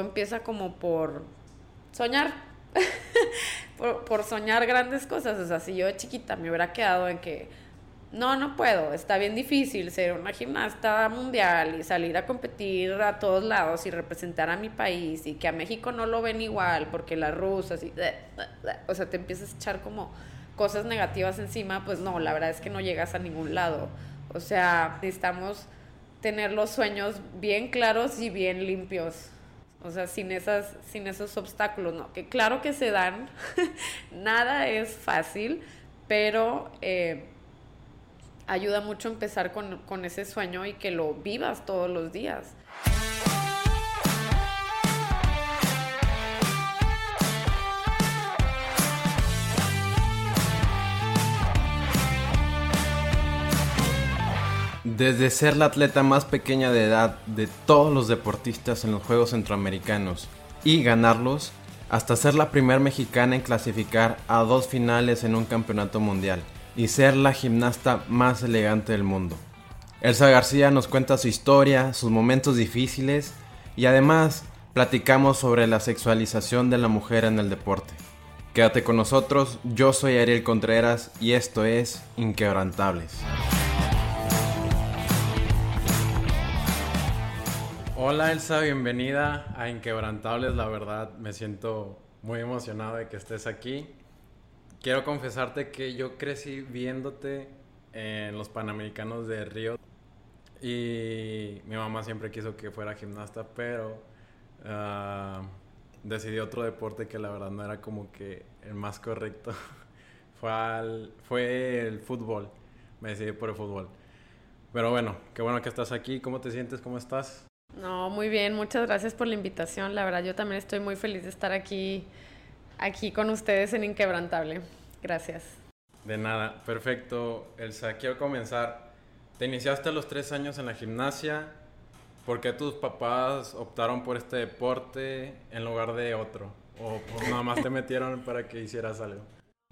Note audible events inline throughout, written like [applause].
empieza como por soñar, [laughs] por, por soñar grandes cosas. O sea, si yo de chiquita me hubiera quedado en que no, no puedo, está bien difícil ser una gimnasta mundial y salir a competir a todos lados y representar a mi país y que a México no lo ven igual porque las rusas y... O sea, te empiezas a echar como cosas negativas encima, pues no, la verdad es que no llegas a ningún lado. O sea, necesitamos tener los sueños bien claros y bien limpios. O sea, sin, esas, sin esos obstáculos, ¿no? Que claro que se dan, [laughs] nada es fácil, pero... Eh, ayuda mucho empezar con, con ese sueño y que lo vivas todos los días. Desde ser la atleta más pequeña de edad de todos los deportistas en los Juegos Centroamericanos y ganarlos, hasta ser la primera mexicana en clasificar a dos finales en un campeonato mundial y ser la gimnasta más elegante del mundo. Elsa García nos cuenta su historia, sus momentos difíciles y además platicamos sobre la sexualización de la mujer en el deporte. Quédate con nosotros, yo soy Ariel Contreras y esto es Inquebrantables. Hola Elsa, bienvenida a Inquebrantables, la verdad me siento muy emocionado de que estés aquí quiero confesarte que yo crecí viéndote en los Panamericanos de Río y mi mamá siempre quiso que fuera gimnasta, pero uh, decidí otro deporte que la verdad no era como que el más correcto. [laughs] fue, fue el fútbol, me decidí por el fútbol. Pero bueno, qué bueno que estás aquí. ¿Cómo te sientes? ¿Cómo estás? No, muy bien. Muchas gracias por la invitación. La verdad, yo también estoy muy feliz de estar aquí aquí con ustedes en Inquebrantable. Gracias. De nada, perfecto. Elsa, quiero comenzar. Te iniciaste a los tres años en la gimnasia. ¿Por qué tus papás optaron por este deporte en lugar de otro? ¿O nada más te metieron [laughs] para que hicieras algo?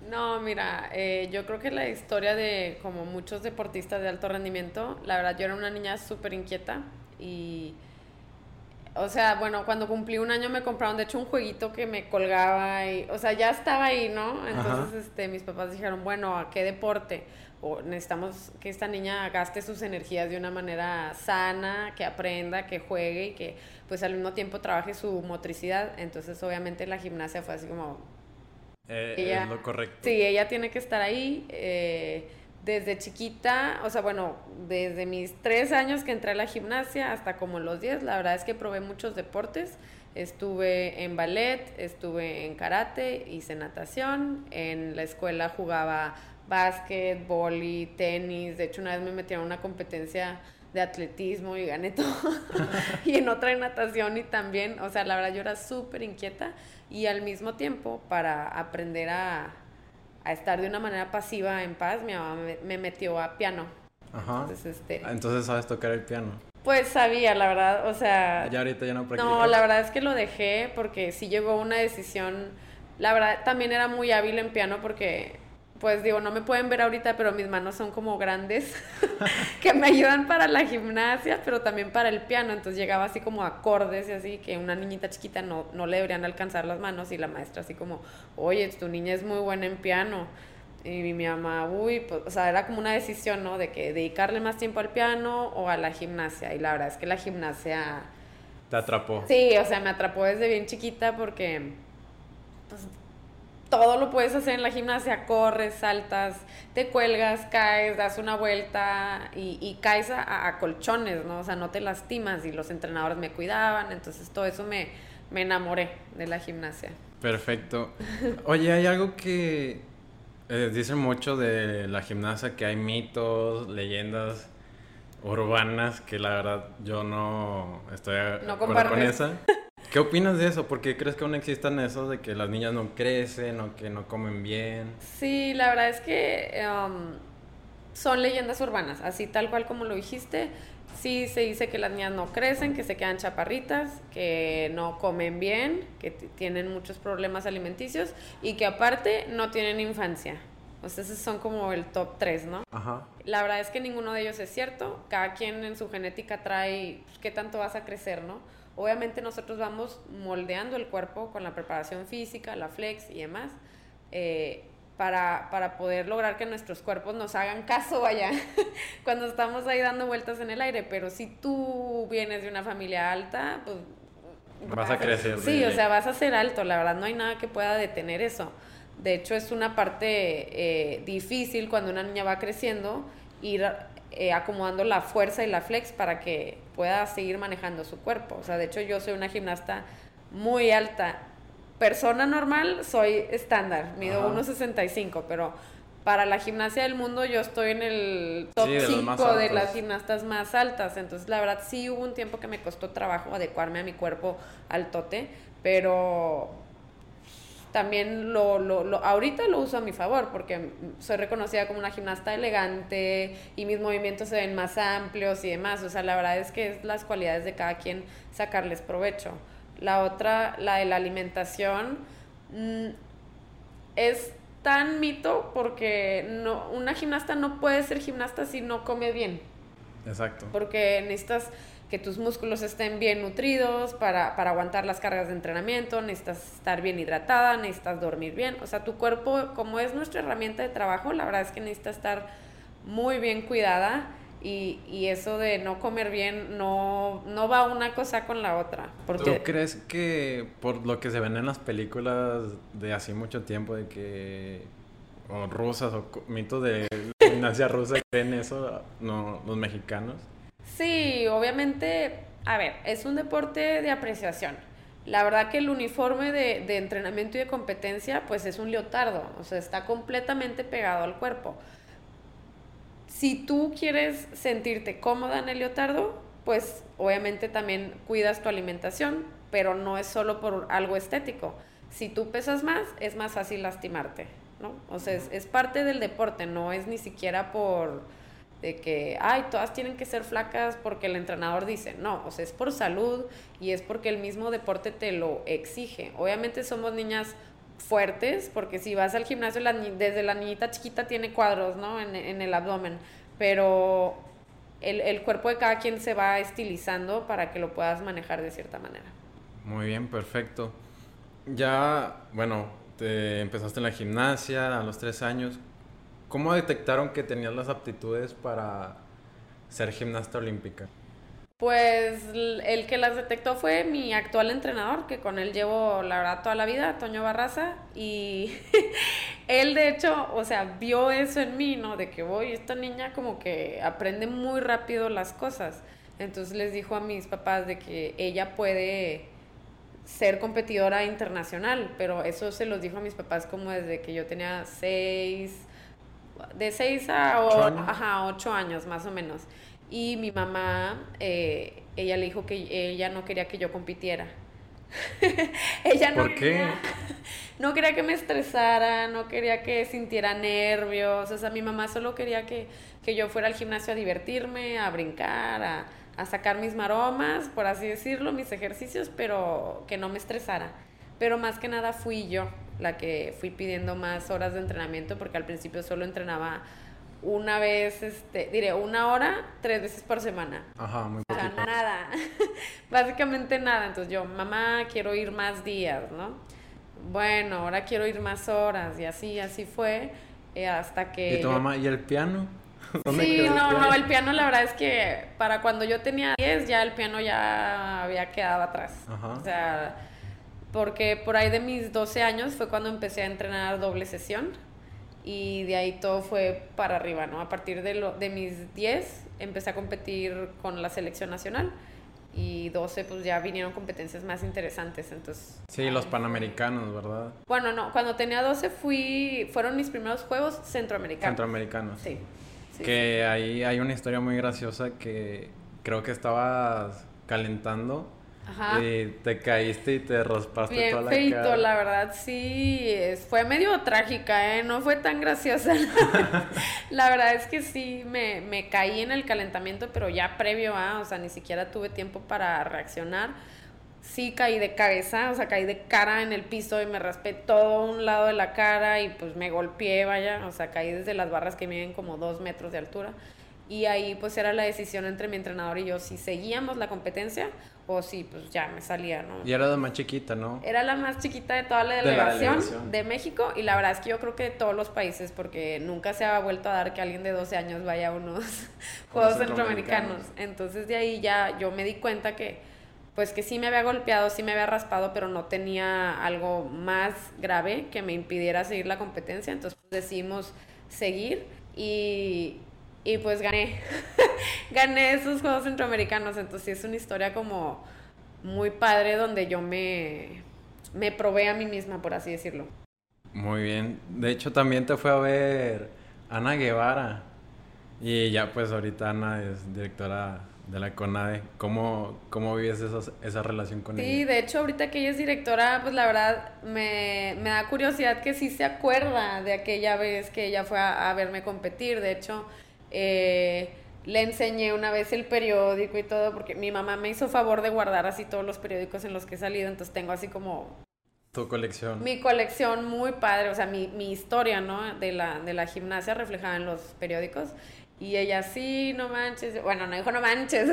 No, mira, eh, yo creo que la historia de como muchos deportistas de alto rendimiento, la verdad yo era una niña súper inquieta y o sea, bueno, cuando cumplí un año me compraron, de hecho, un jueguito que me colgaba y, o sea, ya estaba ahí, ¿no? Entonces, este, mis papás dijeron, bueno, ¿a qué deporte? O necesitamos que esta niña gaste sus energías de una manera sana, que aprenda, que juegue y que, pues, al mismo tiempo trabaje su motricidad. Entonces, obviamente, la gimnasia fue así como... Eh, es lo correcto. Sí, ella tiene que estar ahí. Eh, desde chiquita, o sea, bueno, desde mis tres años que entré a la gimnasia hasta como los diez, la verdad es que probé muchos deportes. Estuve en ballet, estuve en karate, hice natación, en la escuela jugaba básquet, boli, tenis, de hecho una vez me metieron a una competencia de atletismo y gané todo. [laughs] y en otra en natación y también, o sea, la verdad yo era súper inquieta y al mismo tiempo para aprender a, a estar de una manera pasiva en paz, mi mamá me, metió a piano. Ajá. Entonces, este... Entonces sabes tocar el piano. Pues sabía, la verdad, o sea... Ya ahorita ya no practicas. No, la verdad es que lo dejé porque sí llegó una decisión... La verdad, también era muy hábil en piano porque pues digo, no me pueden ver ahorita, pero mis manos son como grandes, [laughs] que me ayudan para la gimnasia, pero también para el piano. Entonces llegaba así como acordes y así, que una niñita chiquita no, no le deberían alcanzar las manos y la maestra así como, oye, tu niña es muy buena en piano. Y mi mamá, uy, pues, o sea, era como una decisión, ¿no? De que dedicarle más tiempo al piano o a la gimnasia. Y la verdad es que la gimnasia... Te atrapó. Sí, o sea, me atrapó desde bien chiquita porque pues, todo lo puedes hacer en la gimnasia, corres, saltas, te cuelgas, caes, das una vuelta y, caes a, colchones, ¿no? O sea, no te lastimas y los entrenadores me cuidaban, entonces todo eso me, me enamoré de la gimnasia. Perfecto. Oye, hay algo que eh, dicen mucho de la gimnasia, que hay mitos, leyendas urbanas, que la verdad yo no estoy no con esa. [laughs] ¿Qué opinas de eso? ¿Por qué crees que aún existan eso de que las niñas no crecen o que no comen bien? Sí, la verdad es que um, son leyendas urbanas, así tal cual como lo dijiste. Sí se dice que las niñas no crecen, que se quedan chaparritas, que no comen bien, que tienen muchos problemas alimenticios y que aparte no tienen infancia. O sea, esos son como el top 3, ¿no? Ajá. La verdad es que ninguno de ellos es cierto. Cada quien en su genética trae pues, qué tanto vas a crecer, ¿no? Obviamente nosotros vamos moldeando el cuerpo con la preparación física, la flex y demás, eh, para, para, poder lograr que nuestros cuerpos nos hagan caso, vaya, [laughs] cuando estamos ahí dando vueltas en el aire. Pero si tú vienes de una familia alta, pues... Vas a crecer. Sí, o sea, vas a ser alto, la verdad no hay nada que pueda detener eso. De hecho, es una parte eh, difícil cuando una niña va creciendo ir eh, acomodando la fuerza y la flex para que pueda seguir manejando su cuerpo. O sea, de hecho yo soy una gimnasta muy alta. Persona normal soy estándar, mido 1,65, pero para la gimnasia del mundo yo estoy en el top 5 de, de, las gimnastas más altas. Entonces, la verdad, sí hubo un tiempo que me costó trabajo adecuarme a mi cuerpo al tote, pero también lo, lo, lo, ahorita lo uso a mi favor porque soy reconocida como una gimnasta elegante y mis movimientos se ven más amplios y demás. O sea, la verdad es que es las cualidades de cada quien sacarles provecho. La otra, la de la alimentación, mm, es tan mito porque no, una gimnasta no puede ser gimnasta si no come bien. Exacto. Porque necesitas que tus músculos estén bien nutridos para, para, aguantar las cargas de entrenamiento, necesitas estar bien hidratada, necesitas dormir bien. O sea, tu cuerpo, como es nuestra herramienta de trabajo, la verdad es que necesita estar muy bien cuidada y, y eso de no comer bien no, no va una cosa con la otra. Porque... ¿Tú crees que por lo que se ven en las películas de hace mucho tiempo, de que o rusas o mitos de [laughs] gimnasia rusa, creen eso no, los mexicanos? Sí, obviamente, a ver, es un deporte de apreciación. La verdad que el uniforme de, de, entrenamiento y de competencia, pues es un leotardo, o sea, está completamente pegado al cuerpo. Si tú quieres sentirte cómoda en el leotardo, pues obviamente también cuidas tu alimentación, pero no es solo por algo estético. Si tú pesas más, es más fácil lastimarte, ¿no? O sea, es, es parte del deporte, no es ni siquiera por de que, ay, todas tienen que ser flacas porque el entrenador dice, no, o sea, es por salud y es porque el mismo deporte te lo exige. Obviamente somos niñas fuertes, porque si vas al gimnasio, desde la niñita chiquita tiene cuadros, ¿no? En, en el abdomen, pero el, el, cuerpo de cada quien se va estilizando para que lo puedas manejar de cierta manera. Muy bien, perfecto. Ya, bueno, te empezaste en la gimnasia a los tres años. ¿Cómo detectaron que tenías las aptitudes para ser gimnasta olímpica? Pues el que las detectó fue mi actual entrenador, que con él llevo la verdad toda la vida, Toño Barraza, y [laughs] él de hecho, o sea, vio eso en mí, ¿no? De que voy, esta niña como que aprende muy rápido las cosas. Entonces les dijo a mis papás de que ella puede ser competidora internacional, pero eso se los dijo a mis papás como desde que yo tenía seis, de 6 a 8 ajá, ocho años más o menos. Y mi mamá, eh, ella le dijo que ella no quería que yo compitiera. [laughs] ella no ¿Por qué? [laughs] no quería que me estresara, no quería que sintiera nervios. O sea, mi mamá solo quería que, que yo fuera al gimnasio a divertirme, a brincar, a, a sacar mis maromas, por así decirlo, mis ejercicios, pero que no me estresara. Pero más que nada fui yo la que fui pidiendo más horas de entrenamiento porque al principio solo entrenaba una vez, este, diré, una hora, tres veces por semana. Ajá, muy O sea, nada, [laughs] básicamente nada. Entonces yo, mamá, quiero ir más días, ¿no? Bueno, ahora quiero ir más horas y así, así fue eh, hasta que... ¿Y tu mamá, y el piano? [laughs] sí, no, no, el piano la verdad es que para cuando yo tenía 10 ya el piano ya había quedado atrás. Ajá. O sea porque por ahí de mis 12 años fue cuando empecé a entrenar doble sesión y de ahí todo fue para arriba, ¿no? A partir de, lo, de mis 10 empecé a competir con la selección nacional y 12 pues ya vinieron competencias más interesantes, entonces... Sí, los panamericanos, ¿verdad? Bueno, no, cuando tenía 12 fui, fueron mis primeros juegos centroamericanos. Centroamericanos. Sí. sí que ahí hay una historia muy graciosa que creo que estabas calentando Ajá. Y te caíste y te raspaste Bien toda la feito, cara. la verdad, sí. Fue medio trágica, ¿eh? No fue tan graciosa. [laughs] la verdad es que sí, me, me caí en el calentamiento, pero ya previo a, o sea, ni siquiera tuve tiempo para reaccionar. Sí caí de cabeza, o sea, caí de cara en el piso y me raspé todo un lado de la cara y pues me golpeé, vaya, o sea, caí desde las barras que miden como dos metros de altura y ahí pues era la decisión entre mi entrenador y yo si seguíamos la competencia o si pues ya me salía, ¿no? Y era la más chiquita, ¿no? Era la más chiquita de toda la delegación de, México y la verdad es que yo creo que de todos los países porque nunca se ha vuelto a dar que alguien de 12 años vaya a unos [laughs] Juegos Centroamericanos. Entonces de ahí ya yo me di cuenta que pues que sí me había golpeado, sí me había raspado, pero no tenía algo más grave que me impidiera seguir la competencia. Entonces pues, decidimos seguir y, y pues gané. [laughs] gané esos Juegos Centroamericanos. Entonces es una historia como muy padre donde yo me, me probé a mí misma, por así decirlo. Muy bien. De hecho, también te fue a ver Ana Guevara. Y ya pues ahorita Ana es directora de la CONADE. ¿Cómo, cómo vives esa relación con ella? Sí, de hecho, ahorita que ella es directora, pues la verdad me, me, da curiosidad que sí se acuerda de aquella vez que ella fue a, verme competir. De hecho, eh, le enseñé una vez el periódico y todo, porque mi mamá me hizo favor de guardar así todos los periódicos en los que he salido, entonces tengo así como... Tu colección. Mi colección muy padre, o sea, mi, mi historia, ¿no? De la, de la gimnasia reflejada en los periódicos. Y ella, sí, no manches. Bueno, no dijo no manches,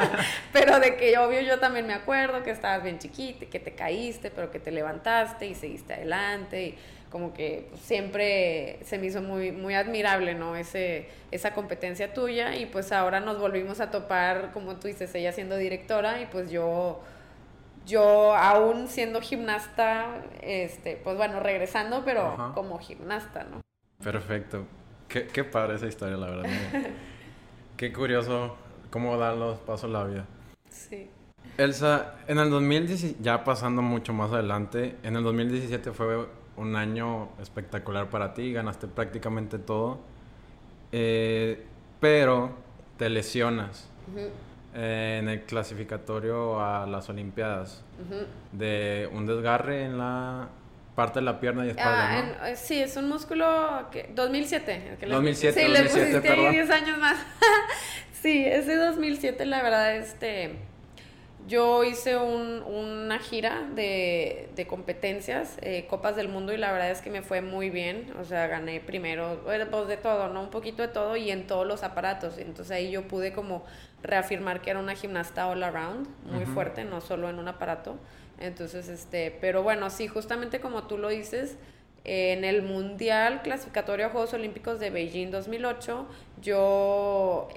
[laughs] pero de que obvio yo también me acuerdo que estabas bien chiquita, que te caíste, pero que te levantaste y seguiste adelante. Y como que siempre se me hizo muy, muy admirable, ¿no? Ese, esa competencia tuya. Y pues ahora nos volvimos a topar, como tú dices, ella siendo directora y pues yo yo aún siendo gimnasta, este, pues bueno, regresando, pero como gimnasta, ¿no? Perfecto. Qué, qué padre esa historia, la verdad. [laughs] qué curioso cómo dan los pasos la vida. Sí. Elsa, en el 2017, ya pasando mucho más adelante, en el 2017 fue un año espectacular para ti, ganaste prácticamente todo, eh, pero te lesionas eh, en el clasificatorio a las Olimpiadas de un desgarre en la parte de la pierna y espalda, ah, eh, sí, es un músculo que 2007. que 2007, sí, le pusiste ahí 10 años más. [laughs] sí, ese 2007 la verdad este yo hice un, una gira de, de competencias, eh, Copas del Mundo, y la verdad es que me fue muy bien. O sea, gané primero, pues de todo, ¿no? Un poquito de todo y en todos los aparatos. Entonces ahí yo pude como reafirmar que era una gimnasta all around, muy fuerte, no solo en un aparato. Entonces, este, pero bueno, sí, justamente como tú lo dices, en el Mundial Clasificatorio a Juegos Olímpicos de Beijing 2008, yo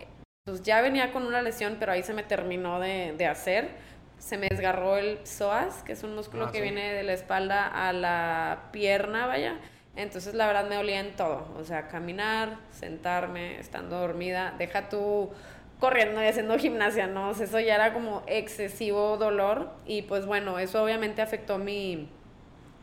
pues ya venía con una lesión, pero ahí se me terminó de, de hacer. Se me desgarró el psoas, que es un músculo ah, que viene de la espalda a la pierna, vaya. Entonces la verdad me dolía en todo, o sea, caminar, sentarme, estando dormida, deja tú corriendo y haciendo gimnasia, ¿no? eso ya era como excesivo dolor y pues bueno, eso obviamente afectó mi,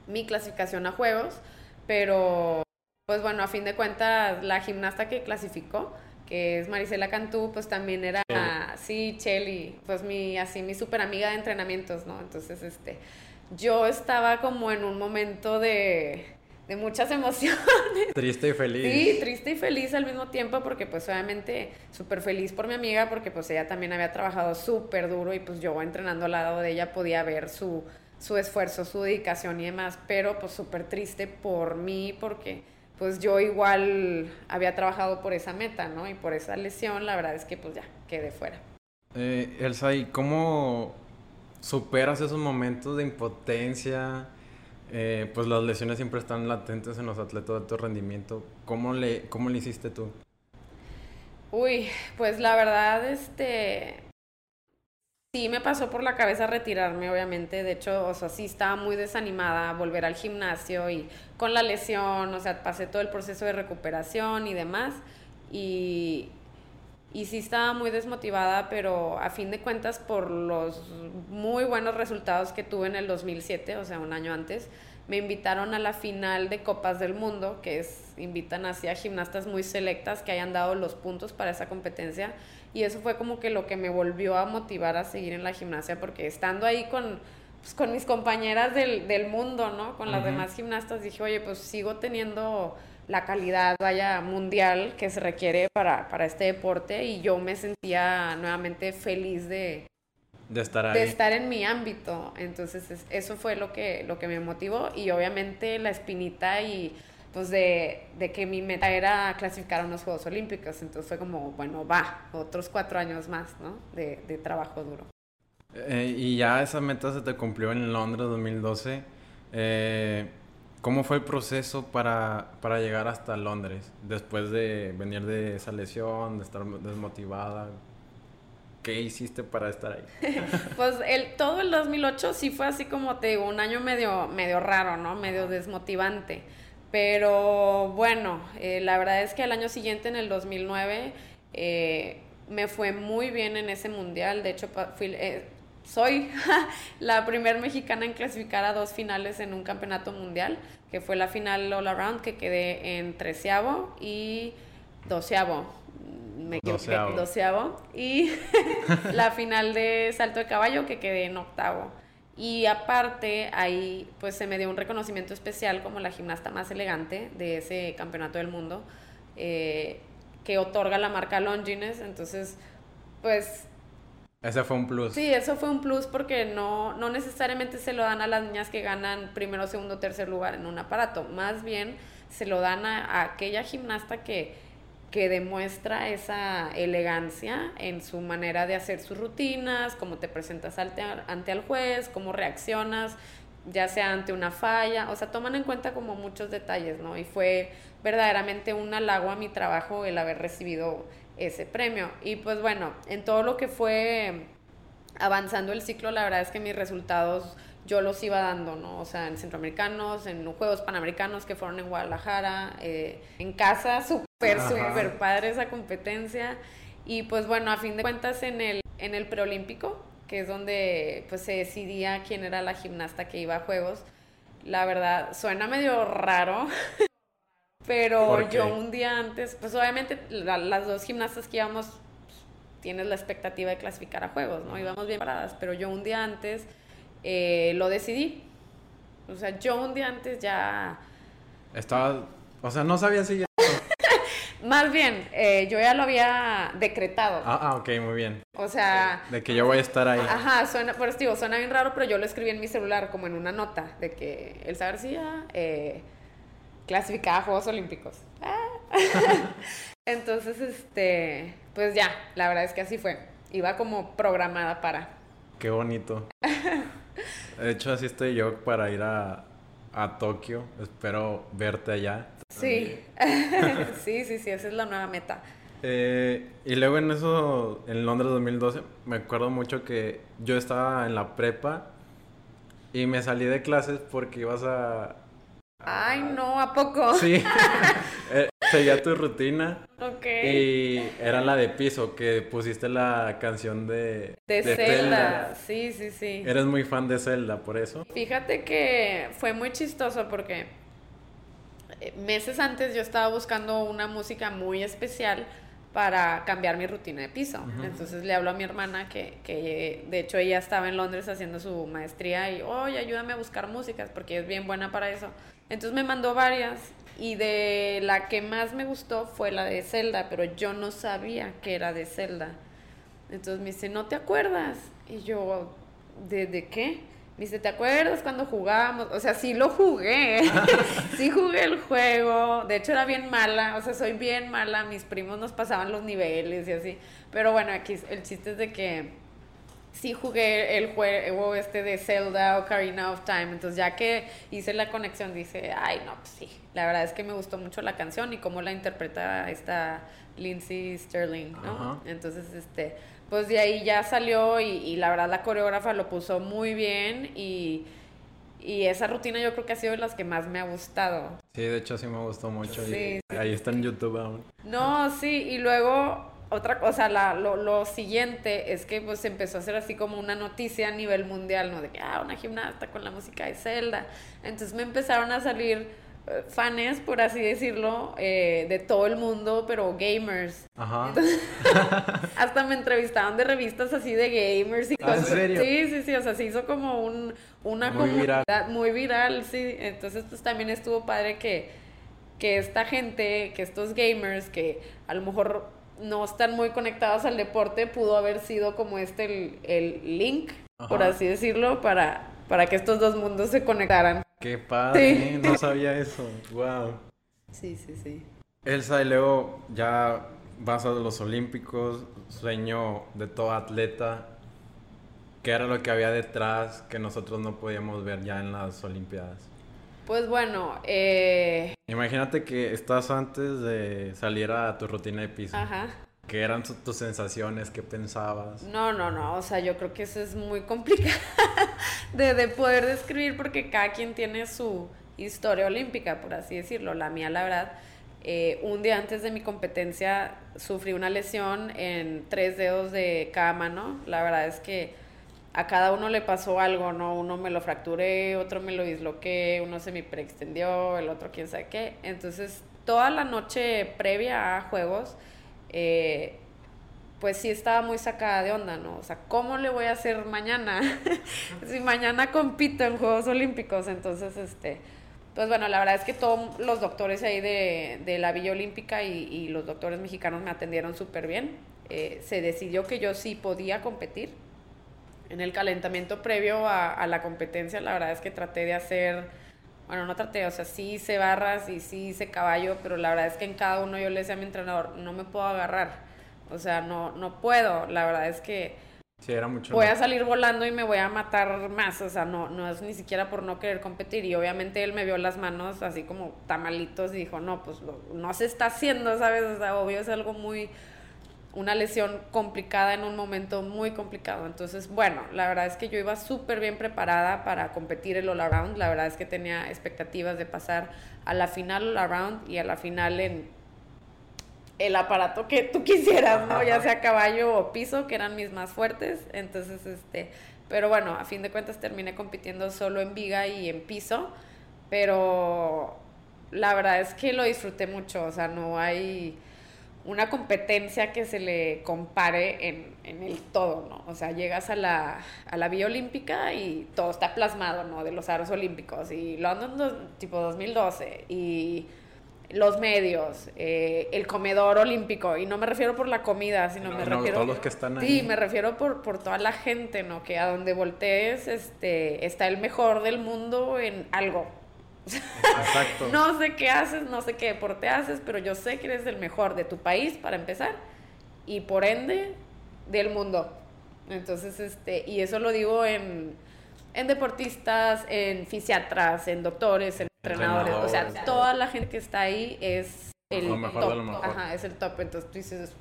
mi clasificación a juegos, pero pues bueno, a fin de cuentas la gimnasta que clasificó, que es Marisela Cantú, pues también era, sí, Chelly, pues mi, así mi súper amiga de entrenamientos, ¿no? Entonces, este, yo estaba como en un momento de, de muchas [laughs] emociones. Triste y feliz. Sí, triste y feliz al mismo tiempo porque pues obviamente súper feliz por mi amiga porque pues ella también había trabajado súper duro y pues yo entrenando al lado de ella podía ver su, su esfuerzo, su dedicación y demás, pero pues súper triste por mí porque pues yo igual había trabajado por esa meta, ¿no? Y por esa lesión la verdad es que pues ya quedé fuera. Eh, Elsa, ¿y cómo superas esos momentos de impotencia? Eh, pues las lesiones siempre están latentes en los atletas de alto rendimiento. ¿Cómo le, cómo le hiciste tú? Uy, pues la verdad, este, sí me pasó por la cabeza retirarme, obviamente. De hecho, o sea, sí estaba muy desanimada volver al gimnasio y con la lesión, o sea, pasé todo el proceso de recuperación y demás. Y, y sí estaba muy desmotivada, pero a fin de cuentas por los muy buenos resultados que tuve en el 2007, o sea, un año antes, me invitaron a la final de Copas del Mundo, que es, invitan así a gimnastas muy selectas que hayan dado los puntos para esa competencia, y eso fue como que lo que me volvió a motivar a seguir en la gimnasia, porque estando ahí con, pues, con mis compañeras del, del mundo, ¿no? Con las demás gimnastas, dije, oye, pues sigo teniendo la calidad vaya mundial que se requiere para, para este deporte y yo me sentía nuevamente feliz de, de estar De estar en mi ámbito. Entonces, eso fue lo que, lo que me motivó y obviamente la espinita y pues de, de, que mi meta era clasificar a unos Juegos Olímpicos. Entonces fue como, bueno, va, otros cuatro años más, ¿no? De, de trabajo duro. Eh, y ya esa meta se te cumplió en Londres 2012. Eh, ¿Cómo fue el proceso para, para, llegar hasta Londres? Después de venir de esa lesión, de estar desmotivada. ¿Qué hiciste para estar ahí? [laughs] pues el, todo el 2008 sí fue así como te digo, un año medio, medio raro, ¿no? Medio desmotivante. Pero bueno, eh, la verdad es que el año siguiente, en el 2009, eh, me fue muy bien en ese mundial. De hecho, fui, eh, soy [laughs] la primera mexicana en clasificar a dos finales en un campeonato mundial, que fue la final all around, que quedé en treceavo y doceavo. Me doceavo. doceavo. Y [laughs] la final de salto de caballo, que quedé en octavo. Y aparte, ahí pues se me dio un reconocimiento especial como la gimnasta más elegante de ese campeonato del mundo, eh, que otorga la marca Longines. Entonces, pues ese fue un plus. Sí, eso fue un plus porque no, no necesariamente se lo dan a las niñas que ganan primero, segundo, tercer lugar en un aparato. Más bien se lo dan a, aquella gimnasta que, que demuestra esa elegancia en su manera de hacer sus rutinas, cómo te presentas ante, ante el juez, cómo reaccionas, ya sea ante una falla. O sea, toman en cuenta como muchos detalles, ¿no? Y fue verdaderamente un halago a mi trabajo el haber recibido ese premio. Y pues bueno, en todo lo que fue avanzando el ciclo, la verdad es que mis resultados yo los iba dando, ¿no? O sea, en centroamericanos, en Juegos Panamericanos que fueron en Guadalajara, eh, en casa, [laughs] súper, súper padre esa competencia. Y pues bueno, a fin de cuentas en el, en el preolímpico, que es donde pues se decidía quién era la gimnasta que iba a Juegos, la verdad suena medio raro, [laughs] Pero yo un día antes, pues obviamente las dos gimnastas que íbamos, pues, tienes la expectativa de clasificar a juegos, ¿no? Íbamos bien paradas, pero yo un día antes eh, lo decidí. O sea, yo un día antes ya... Estaba, o sea, no sabía si ya... [laughs] Más bien, eh, yo ya lo había decretado. Ah, ah, ok, muy bien. O sea... De que yo voy a estar ahí. Ajá, suena, por eso digo, suena bien raro, pero yo lo escribí en mi celular como en una nota de que el saber si ya... Eh, clasificada a Juegos Olímpicos. Ah. [laughs] Entonces, este, pues ya, la verdad es que así fue. Iba como programada para. Qué bonito. [laughs] De hecho, así estoy yo para ir a, a Tokio. Espero verte allá. Sí, [laughs] sí, sí, sí, esa es la nueva meta. Eh, y luego en eso, en Londres 2012, me acuerdo mucho que yo estaba en la prepa y me salí de clases porque ibas a, Ay, no, ¿a poco? Sí. [laughs] Eh, seguía tu rutina. Ok. Y era la de piso, que pusiste la canción de... De, Zelda. Sí, sí, sí. Eres muy fan de Zelda, por eso. Fíjate que fue muy chistoso porque meses antes yo estaba buscando una música muy especial para cambiar mi rutina de piso. Entonces le hablo a mi hermana que, que, de hecho ella estaba en Londres haciendo su maestría y, oye, ayúdame a buscar músicas porque es bien buena para eso. Entonces me mandó varias y de la que más me gustó fue la de Zelda, pero yo no sabía que era de Zelda. Entonces me dice, ¿no te acuerdas? Y yo, ¿de, de qué? Me dice, ¿te acuerdas cuando jugábamos? O sea, sí lo jugué. [laughs] sí jugué el juego. De hecho, era bien mala. O sea, soy bien mala. Mis primos nos pasaban los niveles y así. Pero bueno, aquí el chiste es de que sí jugué el juego este de Zelda o Karina of Time. Entonces, ya que hice la conexión, dice, ay, no, pues sí. La verdad es que me gustó mucho la canción y cómo la interpreta esta Lindsay Sterling, ¿no? Entonces, este, pues de ahí ya salió y, la verdad la coreógrafa lo puso muy bien y, y, esa rutina yo creo que ha sido de las que más me ha gustado. Sí, de hecho sí me gustó mucho. y ahí está en YouTube aún. No, sí, y luego otra cosa, la, lo, lo, siguiente es que pues empezó a ser así como una noticia a nivel mundial, ¿no? De que, ah, una gimnasta con la música de Zelda. Entonces me empezaron a salir eh, fans, por así decirlo, eh, de todo el mundo, pero gamers. Ajá. [laughs] hasta me entrevistaban de revistas así de gamers y ¿Ah, cosas. ¿En serio? Sí, sí, sí, o sea, se hizo como un, una muy comunidad viral. muy viral, sí. Entonces, pues también estuvo padre que, que esta gente, que estos gamers, que a lo mejor no están muy conectados al deporte, pudo haber sido como este el, link, por así decirlo, para, para que estos dos mundos se conectaran. Qué padre, no sabía eso. Wow. Sí, sí, sí. Elsa y Leo, ya vas a los Olímpicos, sueño de todo atleta. ¿Qué era lo que había detrás que nosotros no podíamos ver ya en las Olimpiadas? Pues bueno, eh... Imagínate que estás antes de salir a tu rutina de piso. Ajá. ¿Qué eran tus sensaciones? ¿Qué pensabas? No, no, no. O sea, yo creo que eso es muy complicado [laughs] de, de poder describir porque cada quien tiene su historia olímpica, por así decirlo. La mía, la verdad, eh, un día antes de mi competencia sufrí una lesión en tres dedos de cada mano. La verdad es que a cada uno le pasó algo, ¿no? Uno me lo fracturé, otro me lo disloqué, uno se me preextendió, el otro quién sabe qué. Entonces, toda la noche previa a juegos, eh, pues sí estaba muy sacada de onda, ¿no? O sea, ¿cómo le voy a hacer mañana? [laughs] si mañana compito en Juegos Olímpicos, entonces, este, pues bueno, la verdad es que todos los doctores ahí de, la Villa Olímpica y, los doctores mexicanos me atendieron súper bien. Eh, se decidió que yo sí podía competir. En el calentamiento previo a, a la competencia, la verdad es que traté de hacer bueno, no traté, o sea, sí hice barras y sí hice caballo, pero la verdad es que en cada uno yo le decía a mi entrenador, no me puedo agarrar, o sea, no, no puedo, la verdad es que sí, era mucho voy a salir volando y me voy a matar más, o sea, no, no es ni siquiera por no querer competir, y obviamente él me vio las manos así como tamalitos y dijo, no, pues no se está haciendo, ¿sabes? O sea, obvio es algo muy una lesión complicada en un momento muy complicado. Entonces, bueno, la verdad es que yo iba súper bien preparada para competir el all around. La verdad es que tenía expectativas de pasar a la final all around y a la final en el aparato que tú quisieras, ¿no? Ya sea caballo o piso, que eran mis más fuertes. Entonces, este, pero bueno, a fin de cuentas terminé compitiendo solo en viga y en piso, pero la verdad es que lo disfruté mucho, o sea, no hay una competencia que se le compare en, en, el todo, ¿no? O sea, llegas a la, a la Vía Olímpica y todo está plasmado, ¿no? De los aros olímpicos y London tipo 2012 y los medios, eh, el comedor olímpico, y no me refiero por la comida, sino me refiero... Todos los que están ahí. Sí, me refiero por, por toda la gente, ¿no? Que a donde voltees este, está el mejor del mundo en algo, Exacto. [laughs] no sé qué haces, no sé qué deporte haces, pero yo sé que eres el mejor de tu país para empezar y por ende del mundo. Entonces, este, y eso lo digo en, en deportistas, en fisiatras, en doctores, en entrenadores, o sea, toda la gente que está ahí es el top. Ajá, es el top. Entonces tú dices,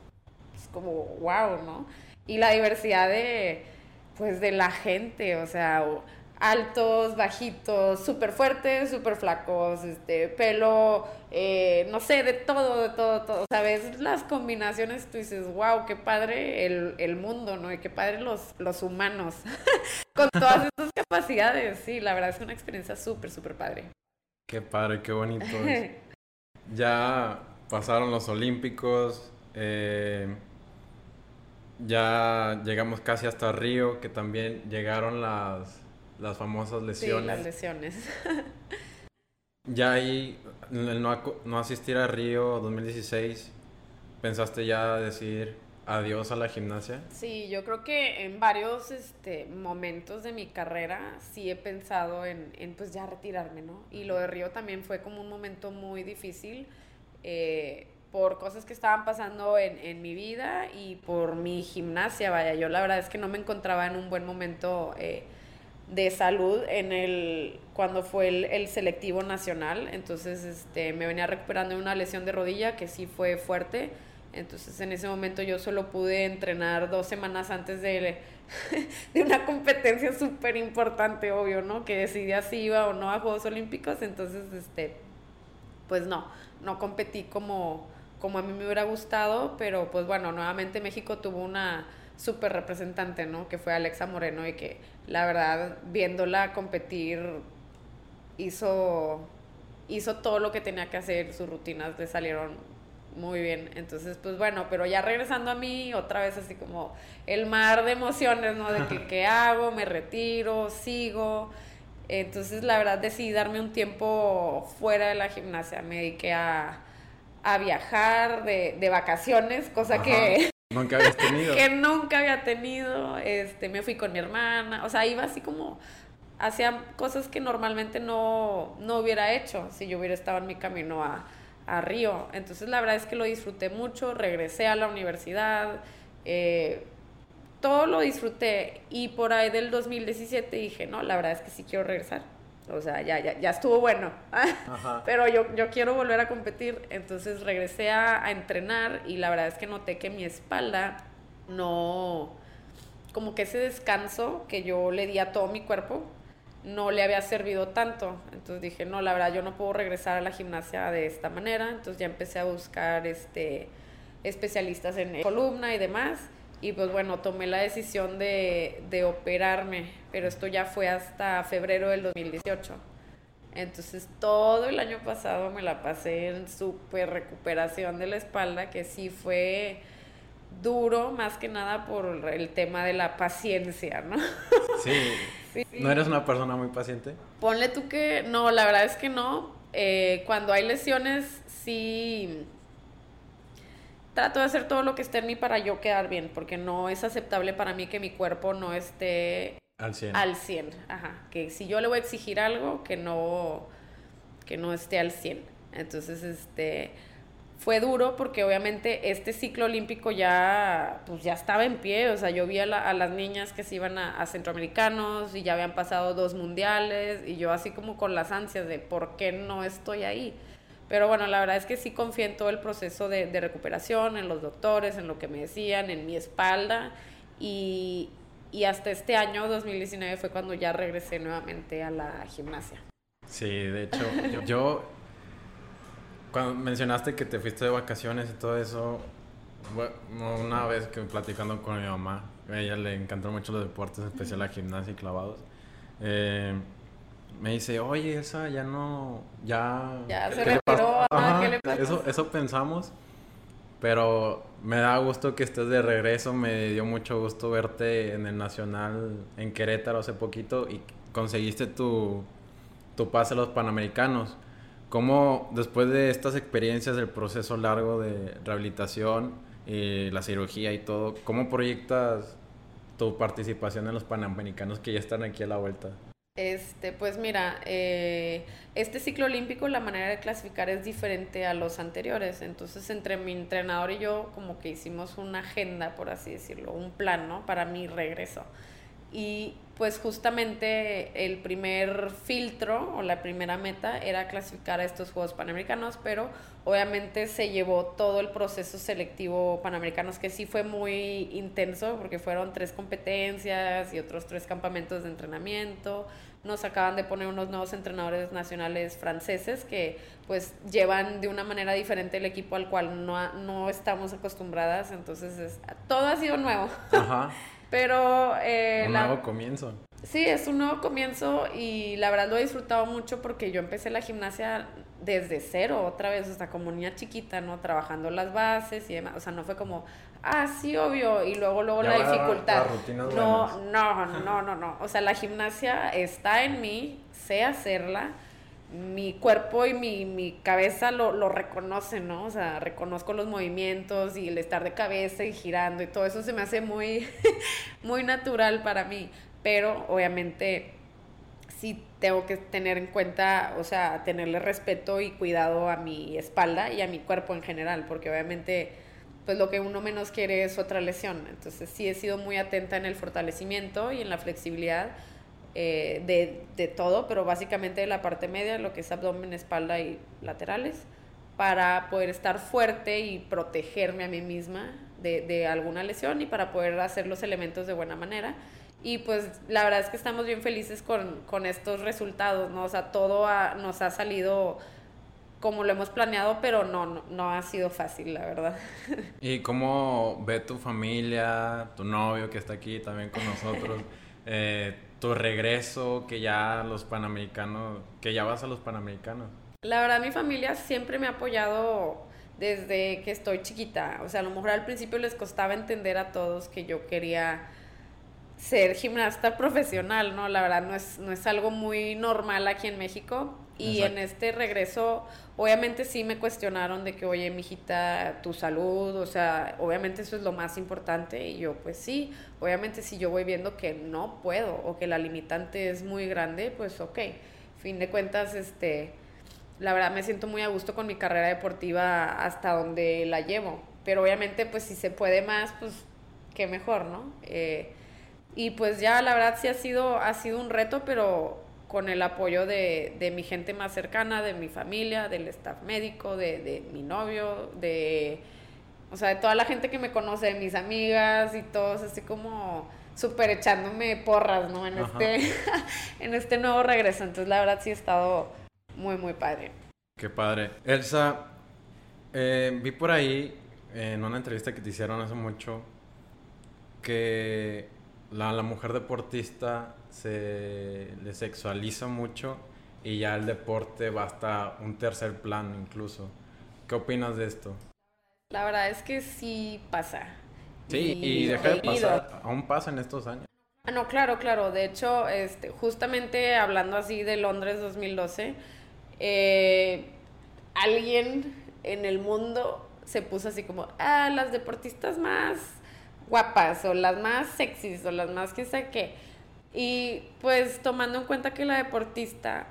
es como, wow, ¿no? Y la diversidad de, pues, de la gente, o sea, altos, bajitos, súper fuertes, súper flacos, este, pelo, eh, no sé, de todo, de todo, todo. ¿Sabes? Las combinaciones, tú dices, wow, qué padre el, mundo, ¿no? Y qué padre los, los humanos [laughs] con todas estas capacidades. Sí, la verdad es una experiencia súper, súper padre. Qué padre, qué bonito. [laughs] ya pasaron los Olímpicos, eh, ya llegamos casi hasta Río, que también llegaron las las famosas lesiones. Sí, las lesiones. [laughs] ya ahí, el no, no asistir a Río 2016, ¿pensaste ya decir adiós a la gimnasia? Sí, yo creo que en varios este, momentos de mi carrera sí he pensado en, en, pues ya retirarme, ¿no? Y lo de Río también fue como un momento muy difícil eh, por cosas que estaban pasando en, en, mi vida y por mi gimnasia, vaya, yo la verdad es que no me encontraba en un buen momento. Eh, de salud en el cuando fue el, selectivo nacional. Entonces este me venía recuperando una lesión de rodilla que sí fue fuerte. Entonces en ese momento yo solo pude entrenar dos semanas antes de, [laughs] de una competencia súper importante obvio no que decidía si iba o no a Juegos Olímpicos. Entonces este pues no no competí como como a mí me hubiera gustado. Pero pues bueno nuevamente México tuvo una súper representante, ¿no? Que fue Alexa Moreno y que la verdad, viéndola competir, hizo, hizo todo lo que tenía que hacer, sus rutinas le salieron muy bien. Entonces, pues bueno, pero ya regresando a mí, otra vez así como el mar de emociones, ¿no? De que [laughs] qué hago, me retiro, sigo. Entonces, la verdad, decidí darme un tiempo fuera de la gimnasia. Me dediqué a, a viajar de, de vacaciones, cosa que Nunca habías tenido. [laughs] que nunca había tenido. Este, me fui con mi hermana. O sea, iba así como. Hacía cosas que normalmente no, no hubiera hecho si yo hubiera estado en mi camino a, a Río. Entonces la verdad es que lo disfruté mucho, regresé a la universidad, eh, todo lo disfruté y por ahí del 2017 dije, no, la verdad es que sí quiero regresar. O sea, ya, ya, ya estuvo bueno. [laughs] Pero yo, yo quiero volver a competir. Entonces regresé a, a entrenar y la verdad es que noté que mi espalda no, como que ese descanso que yo le di a todo mi cuerpo, no le había servido tanto. Entonces dije, no, la verdad, yo no puedo regresar a la gimnasia de esta manera. Entonces ya empecé a buscar este, especialistas en columna y demás. Y pues bueno, tomé la decisión de, de operarme, pero esto ya fue hasta febrero del 2018. Entonces todo el año pasado me la pasé en súper recuperación de la espalda, que sí fue duro, más que nada por el tema de la paciencia, ¿no? [laughs] Sí. ¿No eres una persona muy paciente? Ponle tú que no, la verdad es que no. Eh, cuando hay lesiones, sí trato de hacer todo lo que esté en mí para yo quedar bien, porque no es aceptable para mí que mi cuerpo no esté al 100. Al 100, ajá. Que si yo le voy a exigir algo, que no, que no esté al 100. Entonces, este fue duro porque obviamente este ciclo olímpico ya, pues ya estaba en pie, o sea, yo vi a, las niñas que se iban a, centroamericanos y ya habían pasado dos mundiales y yo así como con las ansias de por qué no estoy ahí. Pero bueno, la verdad es que sí confié en todo el proceso de, de recuperación, en los doctores, en lo que me decían, en mi espalda y, y hasta este año, 2019, fue cuando ya regresé nuevamente a la gimnasia. Sí, de hecho, yo cuando mencionaste que te fuiste de vacaciones y todo eso, una vez que platicando con mi mamá, a ella le encantó mucho los deportes, especial la gimnasia y clavados, eh, me dice, oye, esa ya no, ya... Ya se retiró, ¿qué le? Eso, eso pensamos, pero me da gusto que estés de regreso, me dio mucho gusto verte en el Nacional en Querétaro hace poquito y conseguiste tu, tu pase a los Panamericanos. ¿Cómo después de estas experiencias del proceso largo de rehabilitación, y la cirugía y todo, cómo proyectas tu participación en los Panamericanos que ya están aquí a la vuelta? Este, pues mira, eh, este ciclo olímpico, la manera de clasificar es diferente a los anteriores. Entonces, entre mi entrenador y yo, como que hicimos una agenda, por así decirlo, un plan, ¿no? Para mi regreso. Y pues justamente el primer filtro o la primera meta era clasificar a estos Juegos Panamericanos, pero obviamente se llevó todo el proceso selectivo Panamericanos que sí fue muy intenso porque fueron tres competencias y otros tres campamentos de entrenamiento. Nos acaban de poner unos nuevos entrenadores nacionales franceses que pues llevan de una manera diferente el equipo al cual no, no estamos acostumbradas, entonces todo ha sido nuevo. Ajá. [laughs] Pero... Eh, un nuevo comienzo. Sí, es un nuevo comienzo y la verdad lo he disfrutado mucho porque yo empecé la gimnasia desde cero, otra vez, o sea, como niña chiquita, ¿no? Trabajando las bases y demás. O sea, no fue como, ah, sí, obvio, y luego, luego la dificultad. no, no, no, no, no. O sea, la gimnasia está en mí, sé hacerla mi cuerpo y mi, mi cabeza lo, lo reconocen, ¿no? O sea, reconozco los movimientos y el estar de cabeza y girando y todo eso se me hace muy, [laughs] muy natural para mí. Pero obviamente sí tengo que tener en cuenta, o sea, tenerle respeto y cuidado a mi espalda y a mi cuerpo en general, porque obviamente pues lo que uno menos quiere es otra lesión. Entonces sí he sido muy atenta en el fortalecimiento y en la flexibilidad eh, de, de, todo, pero básicamente de la parte media, lo que es abdomen, espalda y laterales, para poder estar fuerte y protegerme a mí misma de, de alguna lesión y para poder hacer los elementos de buena manera. Y pues la verdad es que estamos bien felices con, con estos resultados, ¿no? O sea, todo nos ha salido como lo hemos planeado, pero no, no, no, ha sido fácil, la verdad. [laughs] ¿Y cómo ve tu familia, tu novio que está aquí también con nosotros? [laughs] Eh, tu regreso, que ya los panamericanos, que ya vas a los panamericanos? La verdad, mi familia siempre me ha apoyado desde que estoy chiquita. O sea, a lo mejor al principio les costaba entender a todos que yo quería ser gimnasta [laughs] profesional, ¿no? La verdad no es, no es algo muy normal aquí en México. Y en este regreso, obviamente sí me cuestionaron de que, oye, mijita, tu salud, o sea, obviamente eso es lo más importante. Y yo, pues sí, obviamente si yo voy viendo que no puedo o que la limitante es muy grande, pues ok. Fin de cuentas, este, la verdad me siento muy a gusto con mi carrera deportiva hasta donde la llevo. Pero obviamente, pues si se puede más, pues qué mejor, ¿no? Eh, y pues ya la verdad sí ha sido, ha sido un reto, pero con el apoyo de, de, mi gente más cercana, de mi familia, del staff médico, de, de, mi novio, de, o sea, de toda la gente que me conoce, de mis amigas y todos así como súper echándome porras, ¿no? En este, [laughs] en este nuevo regreso. Entonces, la verdad sí he estado muy, muy padre. Qué padre. Elsa, eh, vi por ahí en una entrevista que te hicieron hace mucho que la, la mujer deportista se le sexualiza mucho y ya el deporte va hasta un tercer plano incluso. ¿Qué opinas de esto? La verdad es que sí pasa. Sí, y, deja de pasar, aún pasa en estos años. Ah, no, claro, claro. De hecho, este, justamente hablando así de Londres 2012, eh, alguien en el mundo se puso así como, ah, las deportistas más guapas o las más sexys o las más que sé qué. Y pues tomando en cuenta que la deportista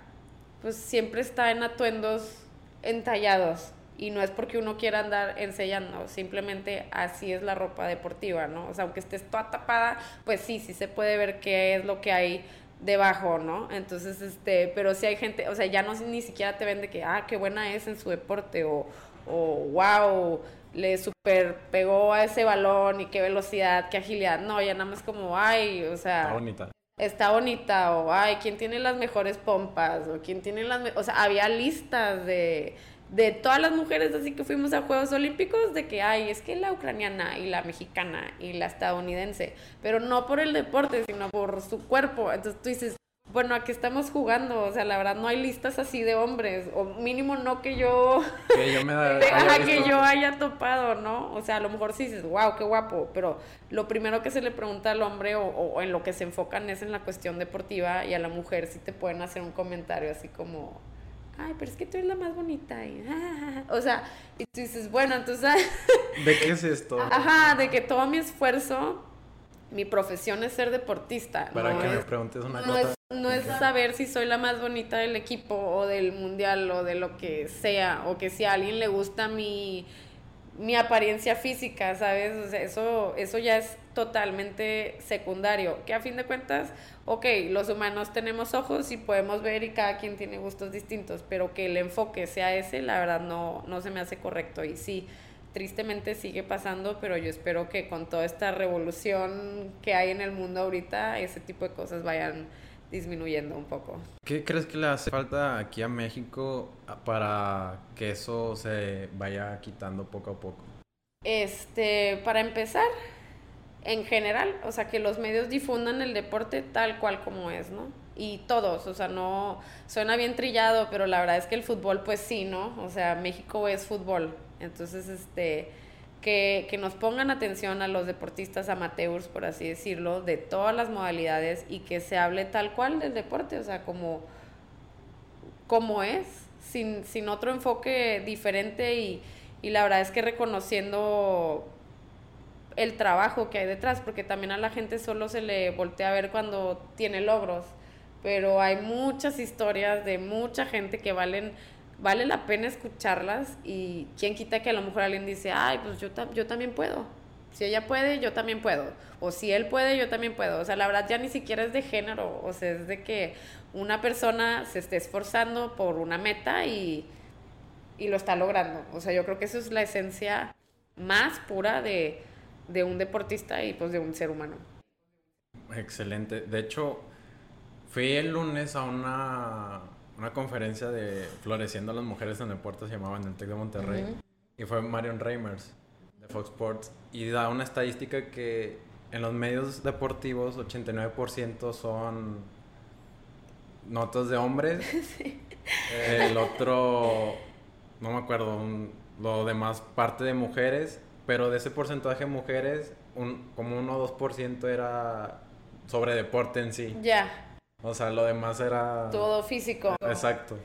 pues siempre está en atuendos entallados y no es porque uno quiera andar enseñando, simplemente así es la ropa deportiva, ¿no? O sea, aunque estés toda tapada, pues sí, sí se puede ver qué es lo que hay debajo, ¿no? Entonces, este, pero si hay gente, o sea, ya no ni siquiera te vende que, ah, qué buena es en su deporte, o, o wow, le super pegó a ese balón y qué velocidad, qué agilidad. No, ya nada más como, ay, o sea. Está bonita. Está bonita, o ay, ¿quién tiene las mejores pompas? O quién tiene las. O sea, había listas de de todas las mujeres así que fuimos a Juegos Olímpicos, de que, ay, es que la ucraniana y la mexicana y la estadounidense, pero no por el deporte, sino por su cuerpo. Entonces tú dices, bueno, aquí estamos jugando, o sea, la verdad no hay listas así de hombres, o mínimo no que yo, [laughs] que yo, me da, [laughs] haya, que yo haya topado, ¿no? O sea, a lo mejor sí dices, wow, qué guapo, pero lo primero que se le pregunta al hombre o, o en lo que se enfocan es en la cuestión deportiva y a la mujer sí te pueden hacer un comentario así como, ay, pero es que tú eres la más bonita. Y, o sea, y tú dices, bueno, entonces... ¿De qué es esto? [laughs] Ajá, de que todo mi esfuerzo, mi profesión es ser deportista. Para que me preguntes una no cosa. Es, no es saber si soy la más bonita del equipo o del mundial o de lo que sea, o que si a alguien le gusta mi mi apariencia física, ¿sabes? O sea, eso, eso ya es totalmente secundario. Que a fin de cuentas, ok, los humanos tenemos ojos y podemos ver y cada quien tiene gustos distintos, pero que el enfoque sea ese, la verdad no, no se me hace correcto. Y sí, tristemente sigue pasando, pero yo espero que con toda esta revolución que hay en el mundo ahorita, ese tipo de cosas vayan disminuyendo un poco. ¿Qué crees que le hace falta aquí a México para que eso se vaya quitando poco a poco? Este, para empezar, en general, o sea, que los medios difundan el deporte tal cual como es, ¿no? Y todos, o sea, no suena bien trillado, pero la verdad es que el fútbol pues sí, ¿no? O sea, México es fútbol. Entonces, este que, nos pongan atención a los deportistas amateurs, por así decirlo, de todas las modalidades y que se hable tal cual del deporte, o sea, como, como es, sin, sin otro enfoque diferente y, y la verdad es que reconociendo el trabajo que hay detrás, porque también a la gente solo se le voltea a ver cuando tiene logros, pero hay muchas historias de mucha gente que valen vale la pena escucharlas y quién quita que a lo mejor alguien dice, ay, pues yo, yo también puedo. Si ella puede, yo también puedo. O si él puede, yo también puedo. O sea, la verdad ya ni siquiera es de género. O sea, es de que una persona se esté esforzando por una meta y, y lo está logrando. O sea, yo creo que eso es la esencia más pura de, de un deportista y pues de un ser humano. Excelente. De hecho, fui el lunes a una una conferencia de Floreciendo a las Mujeres en Deportes, se llamaba en el TEC de Monterrey. Y fue Marion Reimers de Fox Sports. Y da una estadística que en los medios deportivos 89% son notas de hombres. [laughs] El otro, no me acuerdo, lo demás parte de mujeres. Pero de ese porcentaje de mujeres, un, como 1 o 2% era sobre deporte en sí. Ya. O sea, lo demás era... Todo físico. Exacto.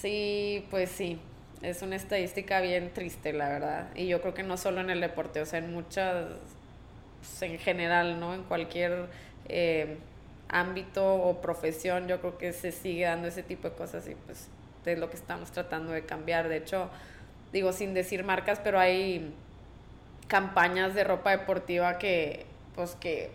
Sí, pues sí. Es una estadística bien triste, la verdad. Y yo creo que no solo en el deporte, o sea, en muchas, pues, en general, ¿no? En cualquier eh, ámbito o profesión, yo creo que se sigue dando ese tipo de cosas y pues Es lo que estamos tratando de cambiar. De hecho, digo, sin decir marcas, pero hay campañas de ropa deportiva que, pues que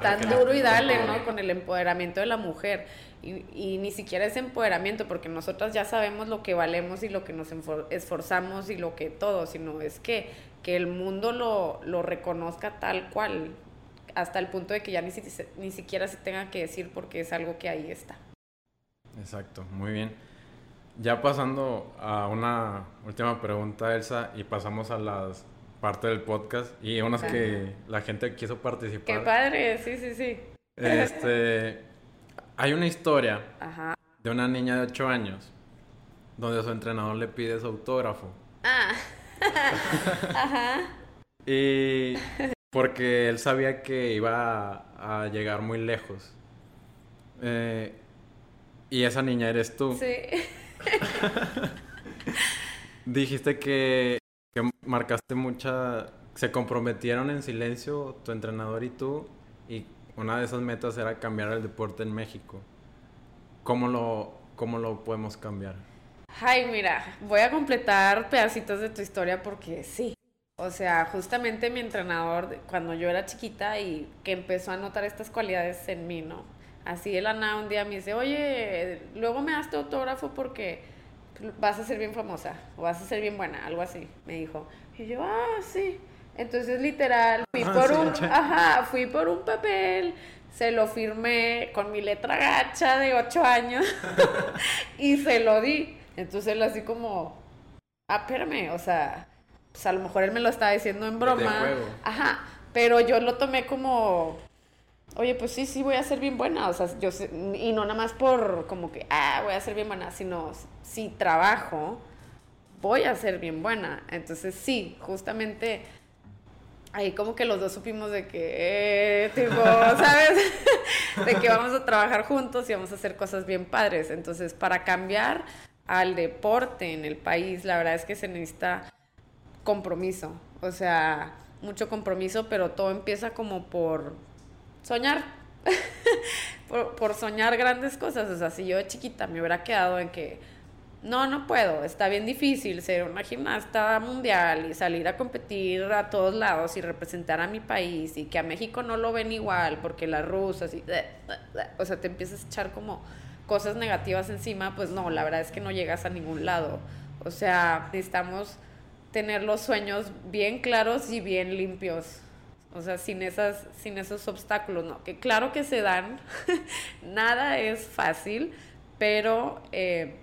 tan duro y dale, ¿no? Con el empoderamiento de la mujer. Y, y, ni siquiera es empoderamiento, porque nosotras ya sabemos lo que valemos y lo que nos esforzamos y lo que todo, sino es que, que el mundo lo, lo reconozca tal cual, hasta el punto de que ya ni, ni siquiera se tenga que decir porque es algo que ahí está. Exacto, muy bien. Ya pasando a una última pregunta, Elsa, y pasamos a las parte del podcast y unas que la gente quiso participar. Qué padre, sí, sí, sí. Este, hay una historia de una niña de 8 años donde su entrenador le pide su autógrafo. Ah. [laughs] Ajá. y porque él sabía que iba a, llegar muy lejos. Eh, y esa niña eres tú. Sí. [laughs] Dijiste que, que, marcaste mucha... Se comprometieron en silencio tu entrenador y tú y una de esas metas era cambiar el deporte en México. ¿Cómo lo, cómo lo podemos cambiar? Ay, mira, voy a completar pedacitos de tu historia porque sí. O sea, justamente mi entrenador, cuando yo era chiquita y que empezó a notar estas cualidades en mí, ¿no? Así el Ana un día me dice, oye, luego me das tu autógrafo porque vas a ser bien famosa o vas a ser bien buena, algo así, me dijo. Y yo, ah, sí. Entonces, literal, fui ah, por un, ajá, fui por un papel, se lo firmé con mi letra gacha de ocho años [laughs] y se lo di. Entonces él así como, ah, espérame, o sea, pues a lo mejor él me lo estaba diciendo en broma. Ajá, pero yo lo tomé como, oye, pues sí, sí, voy a ser bien buena, o sea, yo y no nada más por como que, ah, voy a ser bien buena, sino si trabajo, voy a ser bien buena. Entonces sí, justamente ahí como que los dos supimos de que, eh, tipo, [laughs] ¿sabes? [laughs] de que vamos a trabajar juntos y vamos a hacer cosas bien padres. Entonces, para cambiar al deporte en el país, la verdad es que se necesita compromiso. O sea, mucho compromiso, pero todo empieza como por soñar. [laughs] por, por soñar grandes cosas. O sea, si yo de chiquita me hubiera quedado en que no, no puedo, está bien difícil ser una gimnasta mundial y salir a competir a todos lados y representar a mi país y que a México no lo ven igual porque las rusas y... O sea, te empiezas a echar como cosas negativas encima, pues no, la verdad es que no llegas a ningún lado. O sea, necesitamos tener los sueños bien claros y bien limpios. O sea, sin, esas, sin esos obstáculos, ¿no? Que claro que se dan, [laughs] nada es fácil, pero... Eh,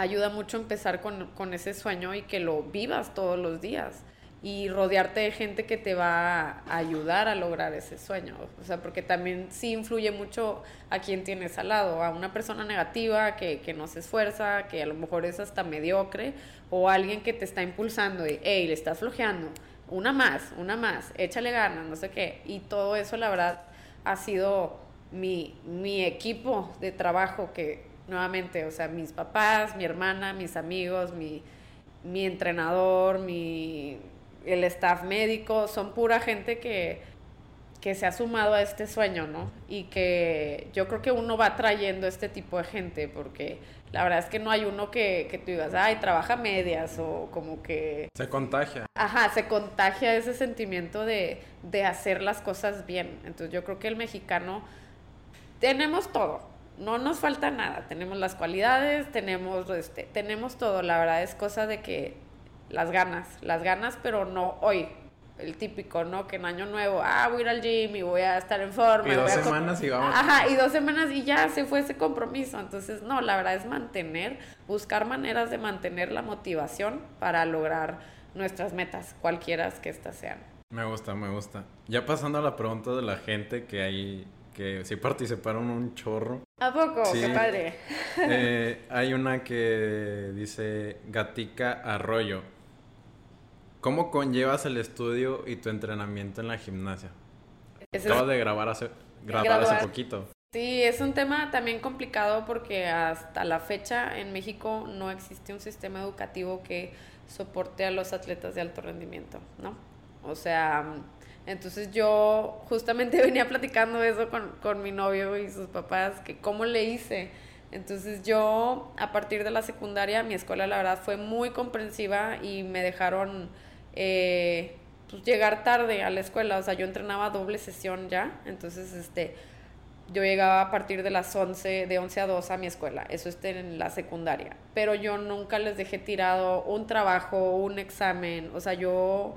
ayuda mucho empezar con, ese sueño y que lo vivas todos los días y rodearte de gente que te va a ayudar a lograr ese sueño. O sea, porque también sí influye mucho a quien tienes al lado, a una persona negativa que, que no se esfuerza, que a lo mejor es hasta mediocre, o alguien que te está impulsando y, hey, le estás flojeando, una más, una más, échale ganas, no sé qué. Y todo eso, la verdad, ha sido mi, mi equipo de trabajo que nuevamente, o sea, mis papás, mi hermana, mis amigos, mi, mi entrenador, mi, el staff médico, son pura gente que, que se ha sumado a este sueño, ¿no? Y que yo creo que uno va trayendo este tipo de gente, porque la verdad es que no hay uno que, que tú digas, ay, trabaja medias, o como que... Se contagia. Ajá, se contagia ese sentimiento de, de hacer las cosas bien. Entonces yo creo que el mexicano tenemos todo, no nos falta nada. Tenemos las cualidades, tenemos, este, tenemos todo. La verdad es cosa de que las ganas, las ganas, pero no hoy. El típico, ¿no? Que en año nuevo, ah, voy a ir al gym y voy a estar en forma. Y dos semanas y vamos. Ajá, y dos semanas y ya se fue ese compromiso. Entonces, no, la verdad es mantener, buscar maneras de mantener la motivación para lograr nuestras metas, cualquiera que éstas sean. Me gusta, me gusta. Ya pasando a la pregunta de la gente que hay que sí participaron un chorro. ¿A poco? ¡Qué padre! Eh, hay una que dice Gatica Arroyo. ¿Cómo conllevas el estudio y tu entrenamiento en la gimnasia? Acabas de grabar hace, grabar hace poquito. Sí, es un tema también complicado porque hasta la fecha en México no existe un sistema educativo que soporte a los atletas de alto rendimiento, ¿no? O sea, entonces yo justamente [laughs] venía platicando eso con, con mi novio y sus papás, que cómo le hice Entonces yo, a partir de la secundaria, mi escuela la verdad fue muy comprensiva y me dejaron eh, pues, llegar tarde a la escuela. O sea, yo entrenaba doble sesión ya. Entonces, este, yo llegaba a partir de las 11, de 11 a 2 a mi escuela. Eso es en la secundaria. Pero yo nunca les dejé tirado un trabajo, un examen. O sea, yo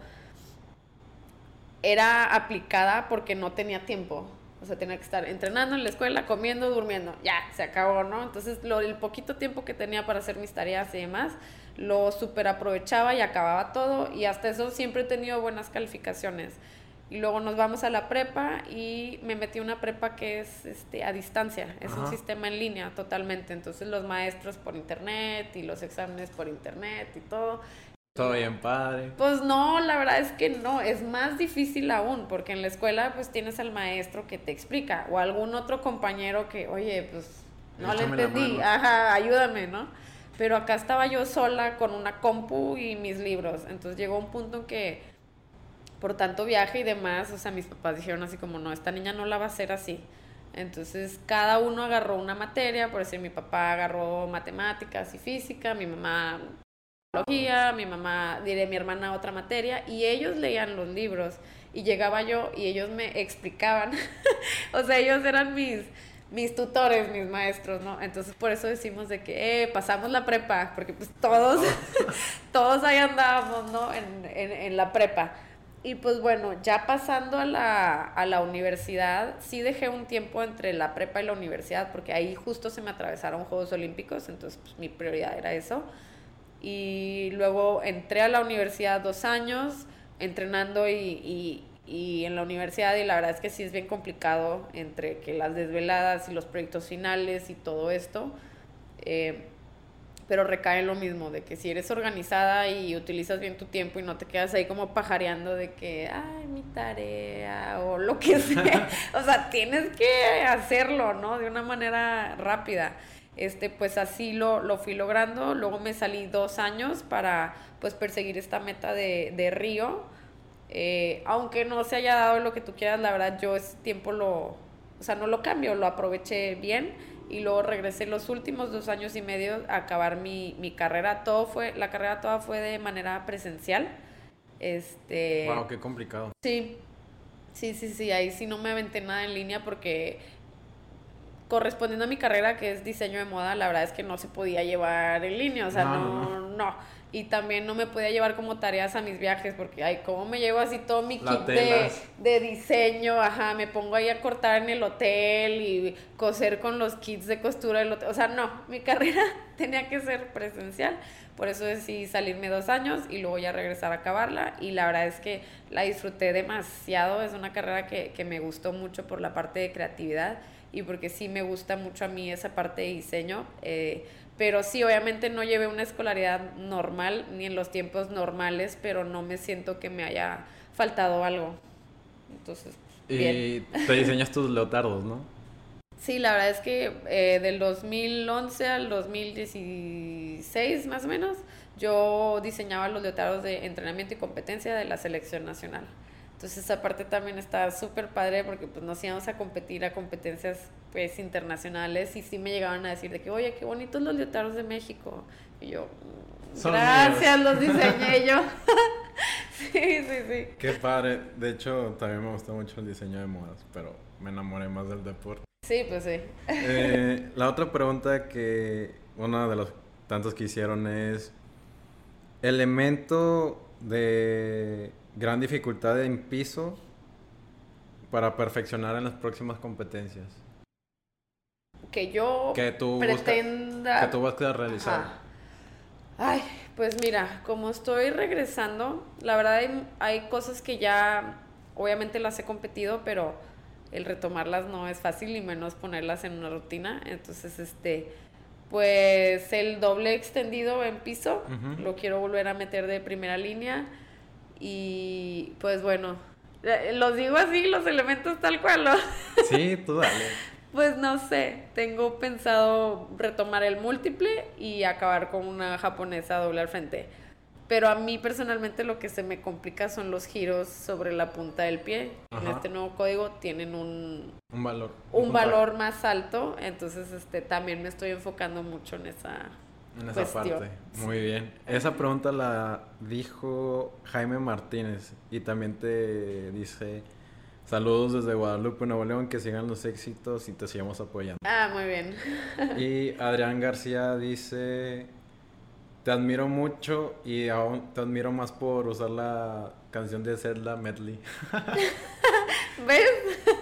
era aplicada porque no tenía tiempo. O sea, tenía que estar entrenando en la escuela, comiendo, durmiendo. Ya, se acabó, ¿no? Entonces, lo, el poquito tiempo que tenía para hacer mis tareas y demás, lo super aprovechaba y acababa todo. Y hasta eso siempre he tenido buenas calificaciones. Y luego nos vamos a la prepa y me metí a una prepa que es este, a distancia. Es un sistema en línea totalmente. Entonces, los maestros por internet y los exámenes por internet y todo. Todo bien padre. Pues no, la verdad es que no, es más difícil aún, porque en la escuela pues tienes al maestro que te explica o algún otro compañero que, oye, pues no le entendí, ajá, ayúdame, ¿no? Pero acá estaba yo sola con una compu y mis libros, entonces llegó un punto en que por tanto viaje y demás, o sea, mis papás dijeron así como, no, esta niña no la va a hacer así. Entonces cada uno agarró una materia, por decir, mi papá agarró matemáticas y física, mi mamá mi mamá, diré mi hermana otra materia, y ellos leían los libros. Y llegaba yo y ellos me explicaban, [laughs] o sea, ellos eran mis, mis tutores, mis maestros, ¿no? Entonces por eso decimos de que eh, pasamos la prepa, porque pues todos, [laughs] todos ahí andábamos, ¿no? En, en, en, la prepa. Y pues bueno, ya pasando a la, a la universidad, sí dejé un tiempo entre la prepa y la universidad, porque ahí justo se me atravesaron Juegos Olímpicos, entonces pues mi prioridad era eso y luego entré a la universidad dos años entrenando y, y, en la universidad y la verdad es que sí es bien complicado entre que las desveladas y los proyectos finales y todo esto. Eh, pero recae en lo mismo, de que si eres organizada y utilizas bien tu tiempo y no te quedas ahí como pajareando de que, ay, mi tarea o lo que sea. [laughs] o sea, tienes que hacerlo, ¿no? De una manera rápida este, pues así lo, lo fui logrando. Luego me salí dos años para pues perseguir esta meta de, de Río. Eh, aunque no se haya dado lo que tú quieras, la verdad yo ese tiempo lo, o sea, no lo cambio, lo aproveché bien y luego regresé los últimos dos años y medio a acabar mi, mi carrera. Todo fue, la carrera toda fue de manera presencial. Este... Wow, qué complicado. Sí, sí, sí, sí, ahí sí no me aventé nada en línea porque correspondiendo a mi carrera, que es diseño de moda, la verdad es que no se podía llevar en línea, o sea, no, no. Y también no me podía llevar como tareas a mis viajes, porque, ay, ¿cómo me llevo así todo mi kit de, de, diseño? Ajá, me pongo ahí a cortar en el hotel y coser con los kits de costura del hotel. O sea, no, mi carrera [laughs] tenía que ser presencial. Por eso decidí salirme dos años y luego ya regresar a acabarla. Y la verdad es que la disfruté demasiado. Es una carrera que, que me gustó mucho por la parte de creatividad y porque sí me gusta mucho a mí esa parte de diseño. Eh, pero sí, obviamente no llevé una escolaridad normal ni en los tiempos normales, pero no me siento que me haya faltado algo. Entonces, y [laughs] te diseñas tus leotardos, ¿no? Sí, la verdad es que eh, del 2011 al 2016 más o menos, yo diseñaba los leotardos de entrenamiento y competencia de la selección nacional. Entonces esa parte también está súper padre porque pues nos íbamos a competir a competencias pues internacionales y sí me llegaban a decir de que, oye, qué bonitos los leotardos de México. Y yo, gracias, los diseñé [laughs] yo. [laughs] sí, sí, sí. Qué padre. De hecho, también me gusta mucho el diseño de modas, pero me enamoré más del deporte. Sí, pues sí. Eh, [laughs] la otra pregunta que, una de los tantos que hicieron es, elemento de gran dificultad en piso para perfeccionar en las próximas competencias? Que yo que tú pretenda... que tú vas a realizar. Ay, pues mira, como estoy regresando, la verdad hay, hay cosas que ya obviamente las he competido, pero el retomarlas no es fácil y menos ponerlas en una rutina. Entonces, este, pues el doble extendido en piso, lo quiero volver a meter de primera línea. Y pues bueno, eh, los digo así, los elementos tal cual, ¿no? [laughs] Sí, tú dale. [laughs] pues no sé, tengo pensado retomar el múltiple y acabar con una japonesa doble al frente. pero a mí personalmente lo que se me complica son los giros sobre la punta del pie. En este nuevo código tienen un, Un valor. un valor más alto, entonces este también me estoy enfocando mucho en esa En esa cuestión. parte. Muy bien. Esa pregunta la dijo Jaime Martínez y también te dice saludos desde Guadalupe, Nuevo León, que sigan los éxitos y te sigamos apoyando. Ah, muy bien. [laughs] Y Adrián García dice, te admiro mucho y aún te admiro más por usar la canción de Zelda Medley. [laughs] ¿Ves?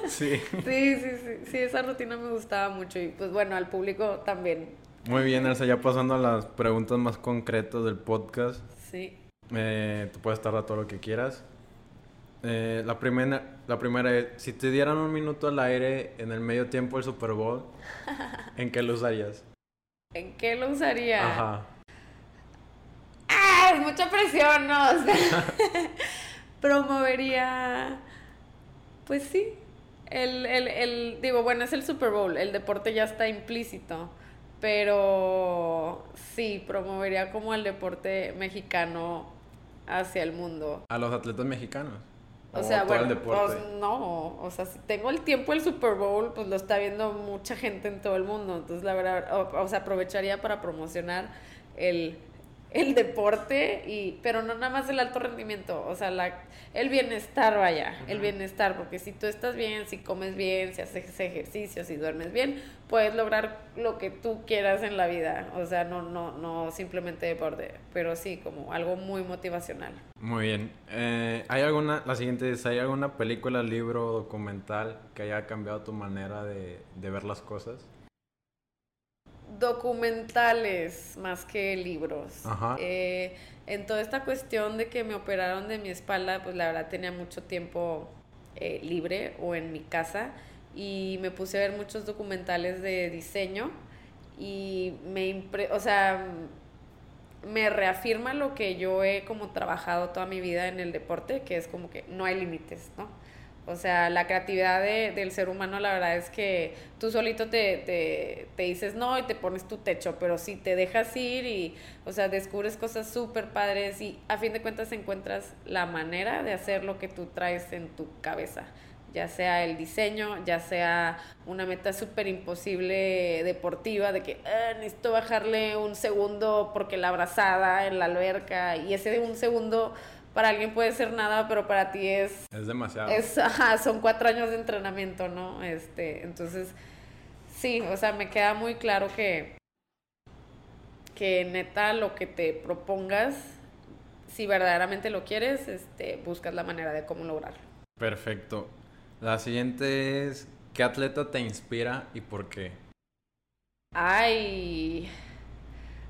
sí. [laughs] Sí, sí, sí, sí, esa rutina me gustaba mucho y pues bueno, al público también. Muy bien, Elsa, ya pasando a las preguntas más concretas del podcast. Sí. Eh, tú puedes tardar todo lo que quieras. Eh, la, primera, la primera es, si te dieran un minuto al aire en el medio tiempo del Super Bowl, [laughs] ¿en qué lo usarías? ¿En qué lo usaría? Ajá. ¡Ah! Es mucha presión, ¿no? O sea, [laughs] promovería. Pues sí. El, el, el, digo, bueno, es el Super Bowl, el deporte ya está implícito, pero sí, promovería como el deporte mexicano hacia el mundo. A los atletas mexicanos. O sea, bueno, el pues no, o sea, si tengo el tiempo del Super Bowl, pues lo está viendo mucha gente en todo el mundo, entonces la verdad, o, o sea, aprovecharía para promocionar el, el deporte, y, pero no nada más el alto rendimiento, o sea, la, el bienestar, vaya, el bienestar, porque si tú estás bien, si comes bien, si haces ejercicio, si duermes bien, puedes lograr lo que tú quieras en la vida, o sea, no, no, no simplemente deporte, pero sí, como algo muy motivacional. Muy bien. Eh, ¿Hay alguna, la siguiente es, ¿hay alguna película, libro, documental que haya cambiado tu manera de, de ver las cosas? Documentales más que libros. Ajá. Eh, en toda esta cuestión de que me operaron de mi espalda, pues la verdad tenía mucho tiempo eh, libre o en mi casa y me puse a ver muchos documentales de diseño y me impre o sea, me reafirma lo que yo he como trabajado toda mi vida en el deporte, que es como que no hay límites, ¿no? O sea, la creatividad de- del ser humano, la verdad es que tú solito te, te, te dices no y te pones tu techo, pero si te dejas ir y, o sea, descubres cosas súper padres y a fin de cuentas encuentras la manera de hacer lo que tú traes en tu cabeza, ya sea el diseño, ya sea una meta súper imposible deportiva de que "Ah, necesito bajarle un segundo porque la abrazada en la alberca y ese un segundo para alguien puede ser nada, pero para ti es Es demasiado. es, ajá, son cuatro años de entrenamiento, ¿no? Este, entonces, sí, o sea, me queda muy claro que, que neta lo que te propongas, si verdaderamente lo quieres, este, buscas la manera de cómo lograrlo. Perfecto. La siguiente es, ¿qué atleta te inspira y por qué? Ay,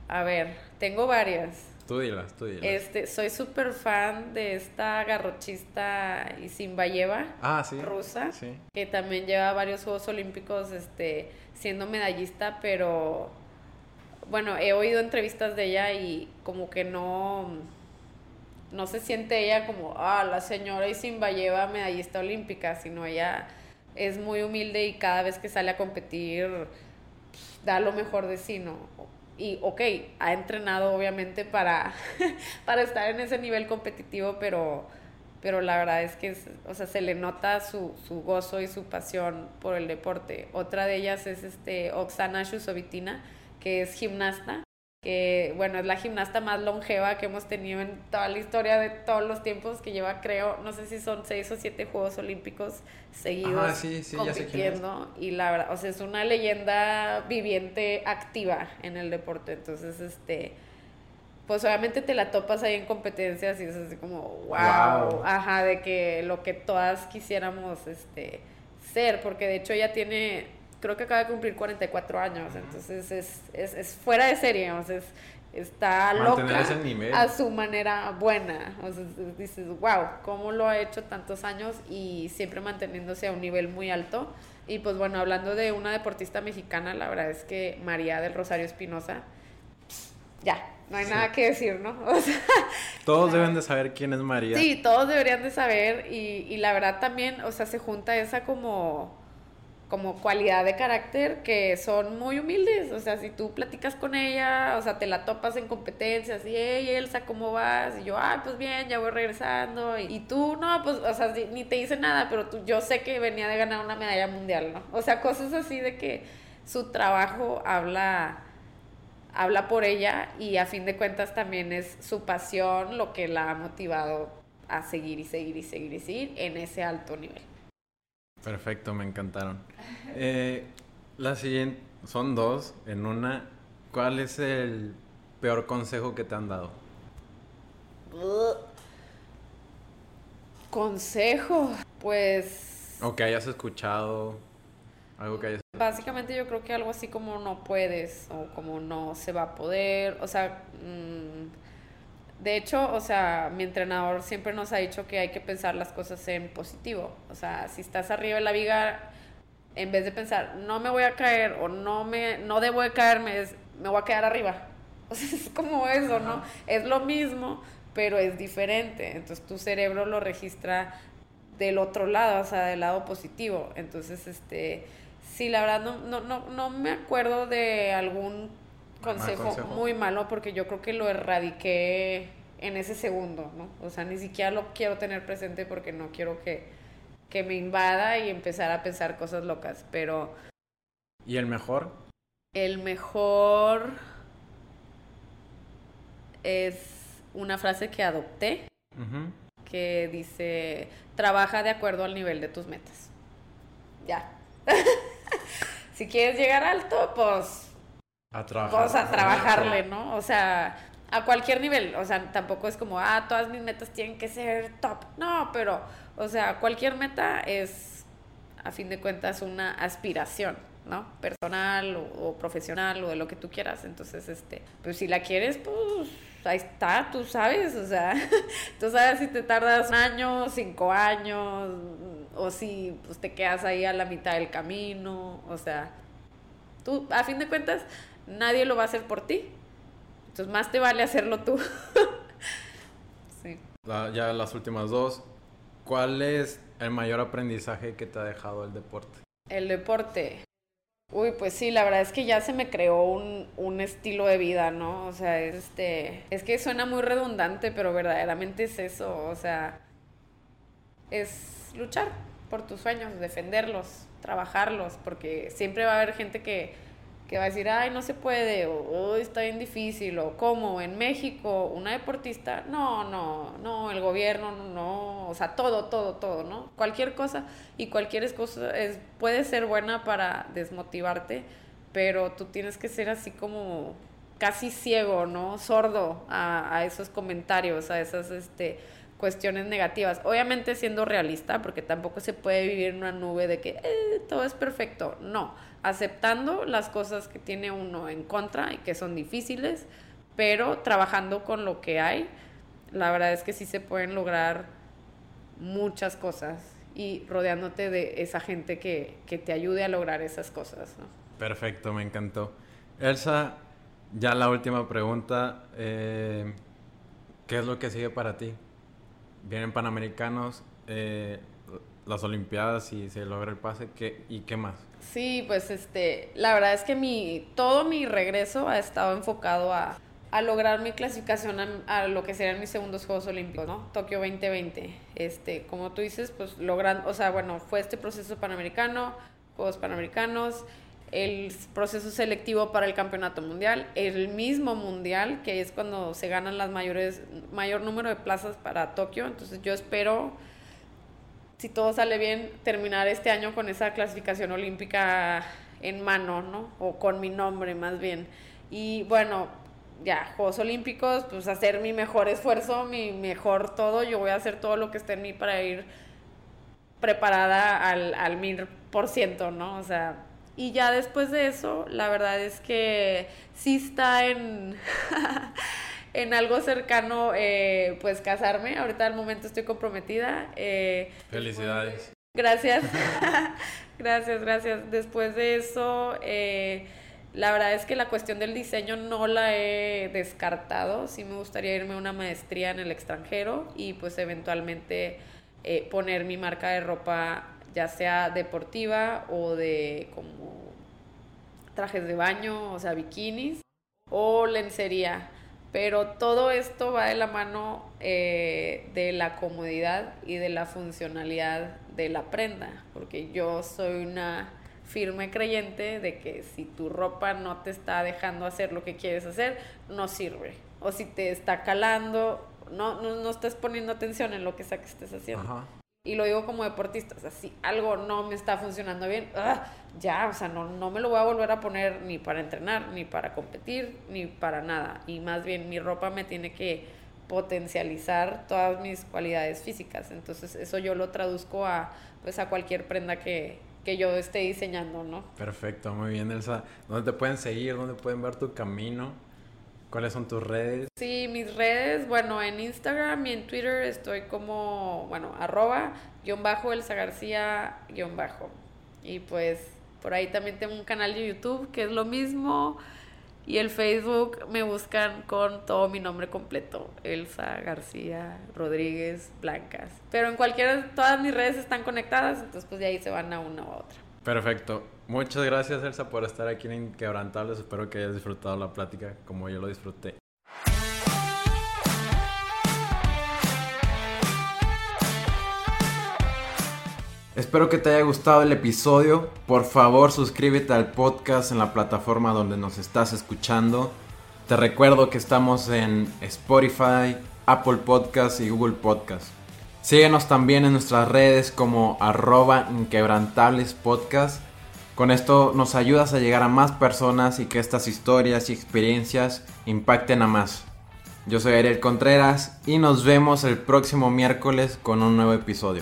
a ver, tengo varias. Tú dilas, tú dilas. Este, soy súper fan de esta garrochista Isimbayeva. ah, sí. rusa. Sí. que también lleva varios Juegos Olímpicos este, siendo medallista, pero bueno, he oído entrevistas de ella y como que no, no se siente ella como, ah, la señora Isimbayeva medallista olímpica, sino ella es muy humilde y cada vez que sale a competir da lo mejor de sí, ¿no? Y, ok, ha entrenado obviamente para, [laughs] para estar en ese nivel competitivo, pero, pero la verdad es que, o sea, se le nota su, su gozo y su pasión por el deporte. Otra de ellas es este Oksana Shusovitina, que es gimnasta, que, bueno, es la gimnasta más longeva que hemos tenido en toda la historia de todos los tiempos, que lleva, creo, no sé si son seis o siete Juegos Olímpicos seguidos Ah, sí, sí, compitiendo. Y la verdad, o sea, es una leyenda viviente activa en el deporte, entonces este pues obviamente te la topas ahí en competencias y es así como wow, Wow. ajá, de que lo que todas quisiéramos este ser, porque de hecho ella tiene creo que acaba de cumplir 44 años, entonces es, es, es fuera de serie, o sea, es- está Mantener loca ese nivel. a su manera buena. O sea, dices, wow, cómo lo ha hecho tantos años y siempre manteniéndose a un nivel muy alto. Y pues bueno, hablando de una deportista mexicana, la verdad es que María del Rosario Espinosa, ya, no hay Sí. nada que decir, ¿no? [laughs] O sea, Todos deben de saber quién es María. sí, todos deberían de saber y, y la verdad también, o sea, se junta esa como como cualidad de carácter que son muy humildes. O sea, si tú platicas con ella, o sea, te la topas en competencias y, hey, Elsa, ¿cómo vas? Y yo, ah, pues bien, ya voy regresando. Y, tú, no, pues, o sea, ni te dice nada, pero tú, yo sé que venía de ganar una medalla mundial, ¿no? O sea, cosas así de que su trabajo habla habla por ella y a fin de cuentas también es su pasión lo que la ha motivado a seguir y seguir y seguir y seguir en ese alto nivel. Perfecto, me encantaron. Eh, la siguiente, son dos en una. ¿Cuál es el peor consejo que te han dado? Consejo, pues... O que hayas escuchado, algo que hayas... Básicamente yo creo que algo así como no puedes o como no se va a poder, o sea... Mm, de hecho, o sea, mi entrenador siempre nos ha dicho que hay que pensar las cosas en positivo. O sea, si estás arriba de la viga, en vez de pensar, no me voy a caer o no me no debo de caerme, es, me voy a quedar arriba. [laughs] O sea, es como eso, ¿no? Es lo mismo, pero es diferente. Entonces tu cerebro lo registra del otro lado, o sea, del lado positivo. Entonces, este, sí, la verdad no, no, no, no me acuerdo de algún consejo, muy malo porque yo creo que lo erradiqué en ese segundo, ¿no? O sea, ni siquiera lo quiero tener presente porque no quiero que, que me invada y empezar a pensar cosas locas, pero... ¿Y el mejor? El mejor es una frase que adopté, que dice, trabaja de acuerdo al nivel de tus metas. Ya. [laughs] si quieres llegar alto, pues a trabajar. Pues a trabajarle, ¿no? O sea, a cualquier nivel. O sea, tampoco es como, ah, todas mis metas tienen que ser top. No, pero, o sea, cualquier meta es, a fin de cuentas, una aspiración, ¿no? Personal o, profesional o de lo que tú quieras. Entonces, este, pues si la quieres, pues ahí está, tú sabes, o sea, [laughs] tú sabes si te tardas un año, cinco años, o si pues, te quedas ahí a la mitad del camino, o sea, tú, a fin de cuentas, nadie lo va a hacer por ti. Entonces más te vale hacerlo tú. [laughs] sí. ya las últimas dos. ¿Cuál es el mayor aprendizaje que te ha dejado el deporte? El deporte. Uy, pues sí, la verdad es que ya se me creó un, un, estilo de vida, ¿no? O sea, este, es que suena muy redundante, pero verdaderamente es eso, o sea, es luchar por tus sueños, defenderlos, trabajarlos, porque siempre va a haber gente que que va a decir, ay, no se puede, o está bien difícil, o cómo, en México, una deportista, no, no, no, el gobierno, no, o sea, todo, todo, todo, ¿no? Cualquier cosa y cualquier cosa es, puede ser buena para desmotivarte, pero tú tienes que ser así como casi ciego, ¿no? Sordo a, a esos comentarios, a esas, este, cuestiones negativas. Obviamente siendo realista, porque tampoco se puede vivir en una nube de que eh, todo es perfecto. No, aceptando las cosas que tiene uno en contra y que son difíciles, pero trabajando con lo que hay, la verdad es que sí se pueden lograr muchas cosas y rodeándote de esa gente que, te ayude a lograr esas cosas. Perfecto, me encantó. Elsa, ya la última pregunta. Eh, ¿Qué es lo que sigue para ti? vienen Panamericanos, eh, las Olimpiadas y se logra el pase, ¿qué, ¿y qué más? Sí, pues este, la verdad es que mi, todo mi regreso ha estado enfocado a, a lograr mi clasificación a, lo que serían mis segundos Juegos Olímpicos, ¿no? Tokio 2020. Este, como tú dices, pues logran, o sea, bueno, fue este proceso panamericano, Juegos Panamericanos, el proceso selectivo para el campeonato mundial, el mismo mundial, que es cuando se ganan las mayores, mayor número de plazas para Tokio. Entonces yo espero, si todo sale bien, terminar este año con esa clasificación olímpica en mano, ¿no? O con mi nombre más bien. Y bueno, ya, Juegos Olímpicos, pues hacer mi mejor esfuerzo, mi mejor todo. Yo voy a hacer todo lo que esté en mí para ir preparada al, al mil por ciento, ¿no? O sea, y ya después de eso, la verdad es que sí está en, [laughs] en algo cercano, eh, pues casarme. Ahorita al momento estoy comprometida. Eh, Felicidades. Gracias. [laughs] gracias, gracias. Después de eso, eh, la verdad es que la cuestión del diseño no la he descartado. Sí me gustaría irme a una maestría en el extranjero y pues eventualmente poner mi marca de ropa ya sea deportiva o de como trajes de baño, o sea, bikinis o lencería. Pero todo esto va de la mano eh, de la comodidad y de la funcionalidad de la prenda, porque yo soy una firme creyente de que si tu ropa no te está dejando hacer lo que quieres hacer, no sirve. O si te está calando, no, no, no estás poniendo atención en lo que sea que estés haciendo. Y lo digo como deportista, o sea, si algo no me está funcionando bien, ¡ah! ya, o sea, no, no me lo voy a volver a poner ni para entrenar, ni para competir, ni para nada. Y más bien mi ropa me tiene que potencializar todas mis cualidades físicas. Entonces eso yo lo traduzco a, pues, a cualquier prenda que, que yo esté diseñando, ¿no? Perfecto, muy bien, Elsa. ¿Dónde te pueden seguir? ¿Dónde pueden ver tu camino? ¿Cuáles son tus redes? Sí, mis redes, bueno, en Instagram y en Twitter estoy como, bueno, arroba, guion bajo, Elsa García, guion bajo. Y pues por ahí también tengo un canal de YouTube que es lo mismo. Y el Facebook me buscan con todo mi nombre completo, Elsa García Rodríguez Blancas. Pero en cualquiera, todas mis redes están conectadas, entonces pues de ahí se van a una u otra. Perfecto. Muchas gracias, Elsa, por estar aquí en Inquebrantables. Espero que hayas disfrutado la plática como yo lo disfruté. Espero que te haya gustado el episodio. Por favor, suscríbete al podcast en la plataforma donde nos estás escuchando. Te recuerdo que estamos en Spotify, Apple Podcast y Google Podcast. Síguenos también en nuestras redes como arroba inquebrantables podcast. Con esto nos ayudas a llegar a más personas y que estas historias y experiencias impacten a más. Yo soy Ariel Contreras y nos vemos el próximo miércoles con un nuevo episodio.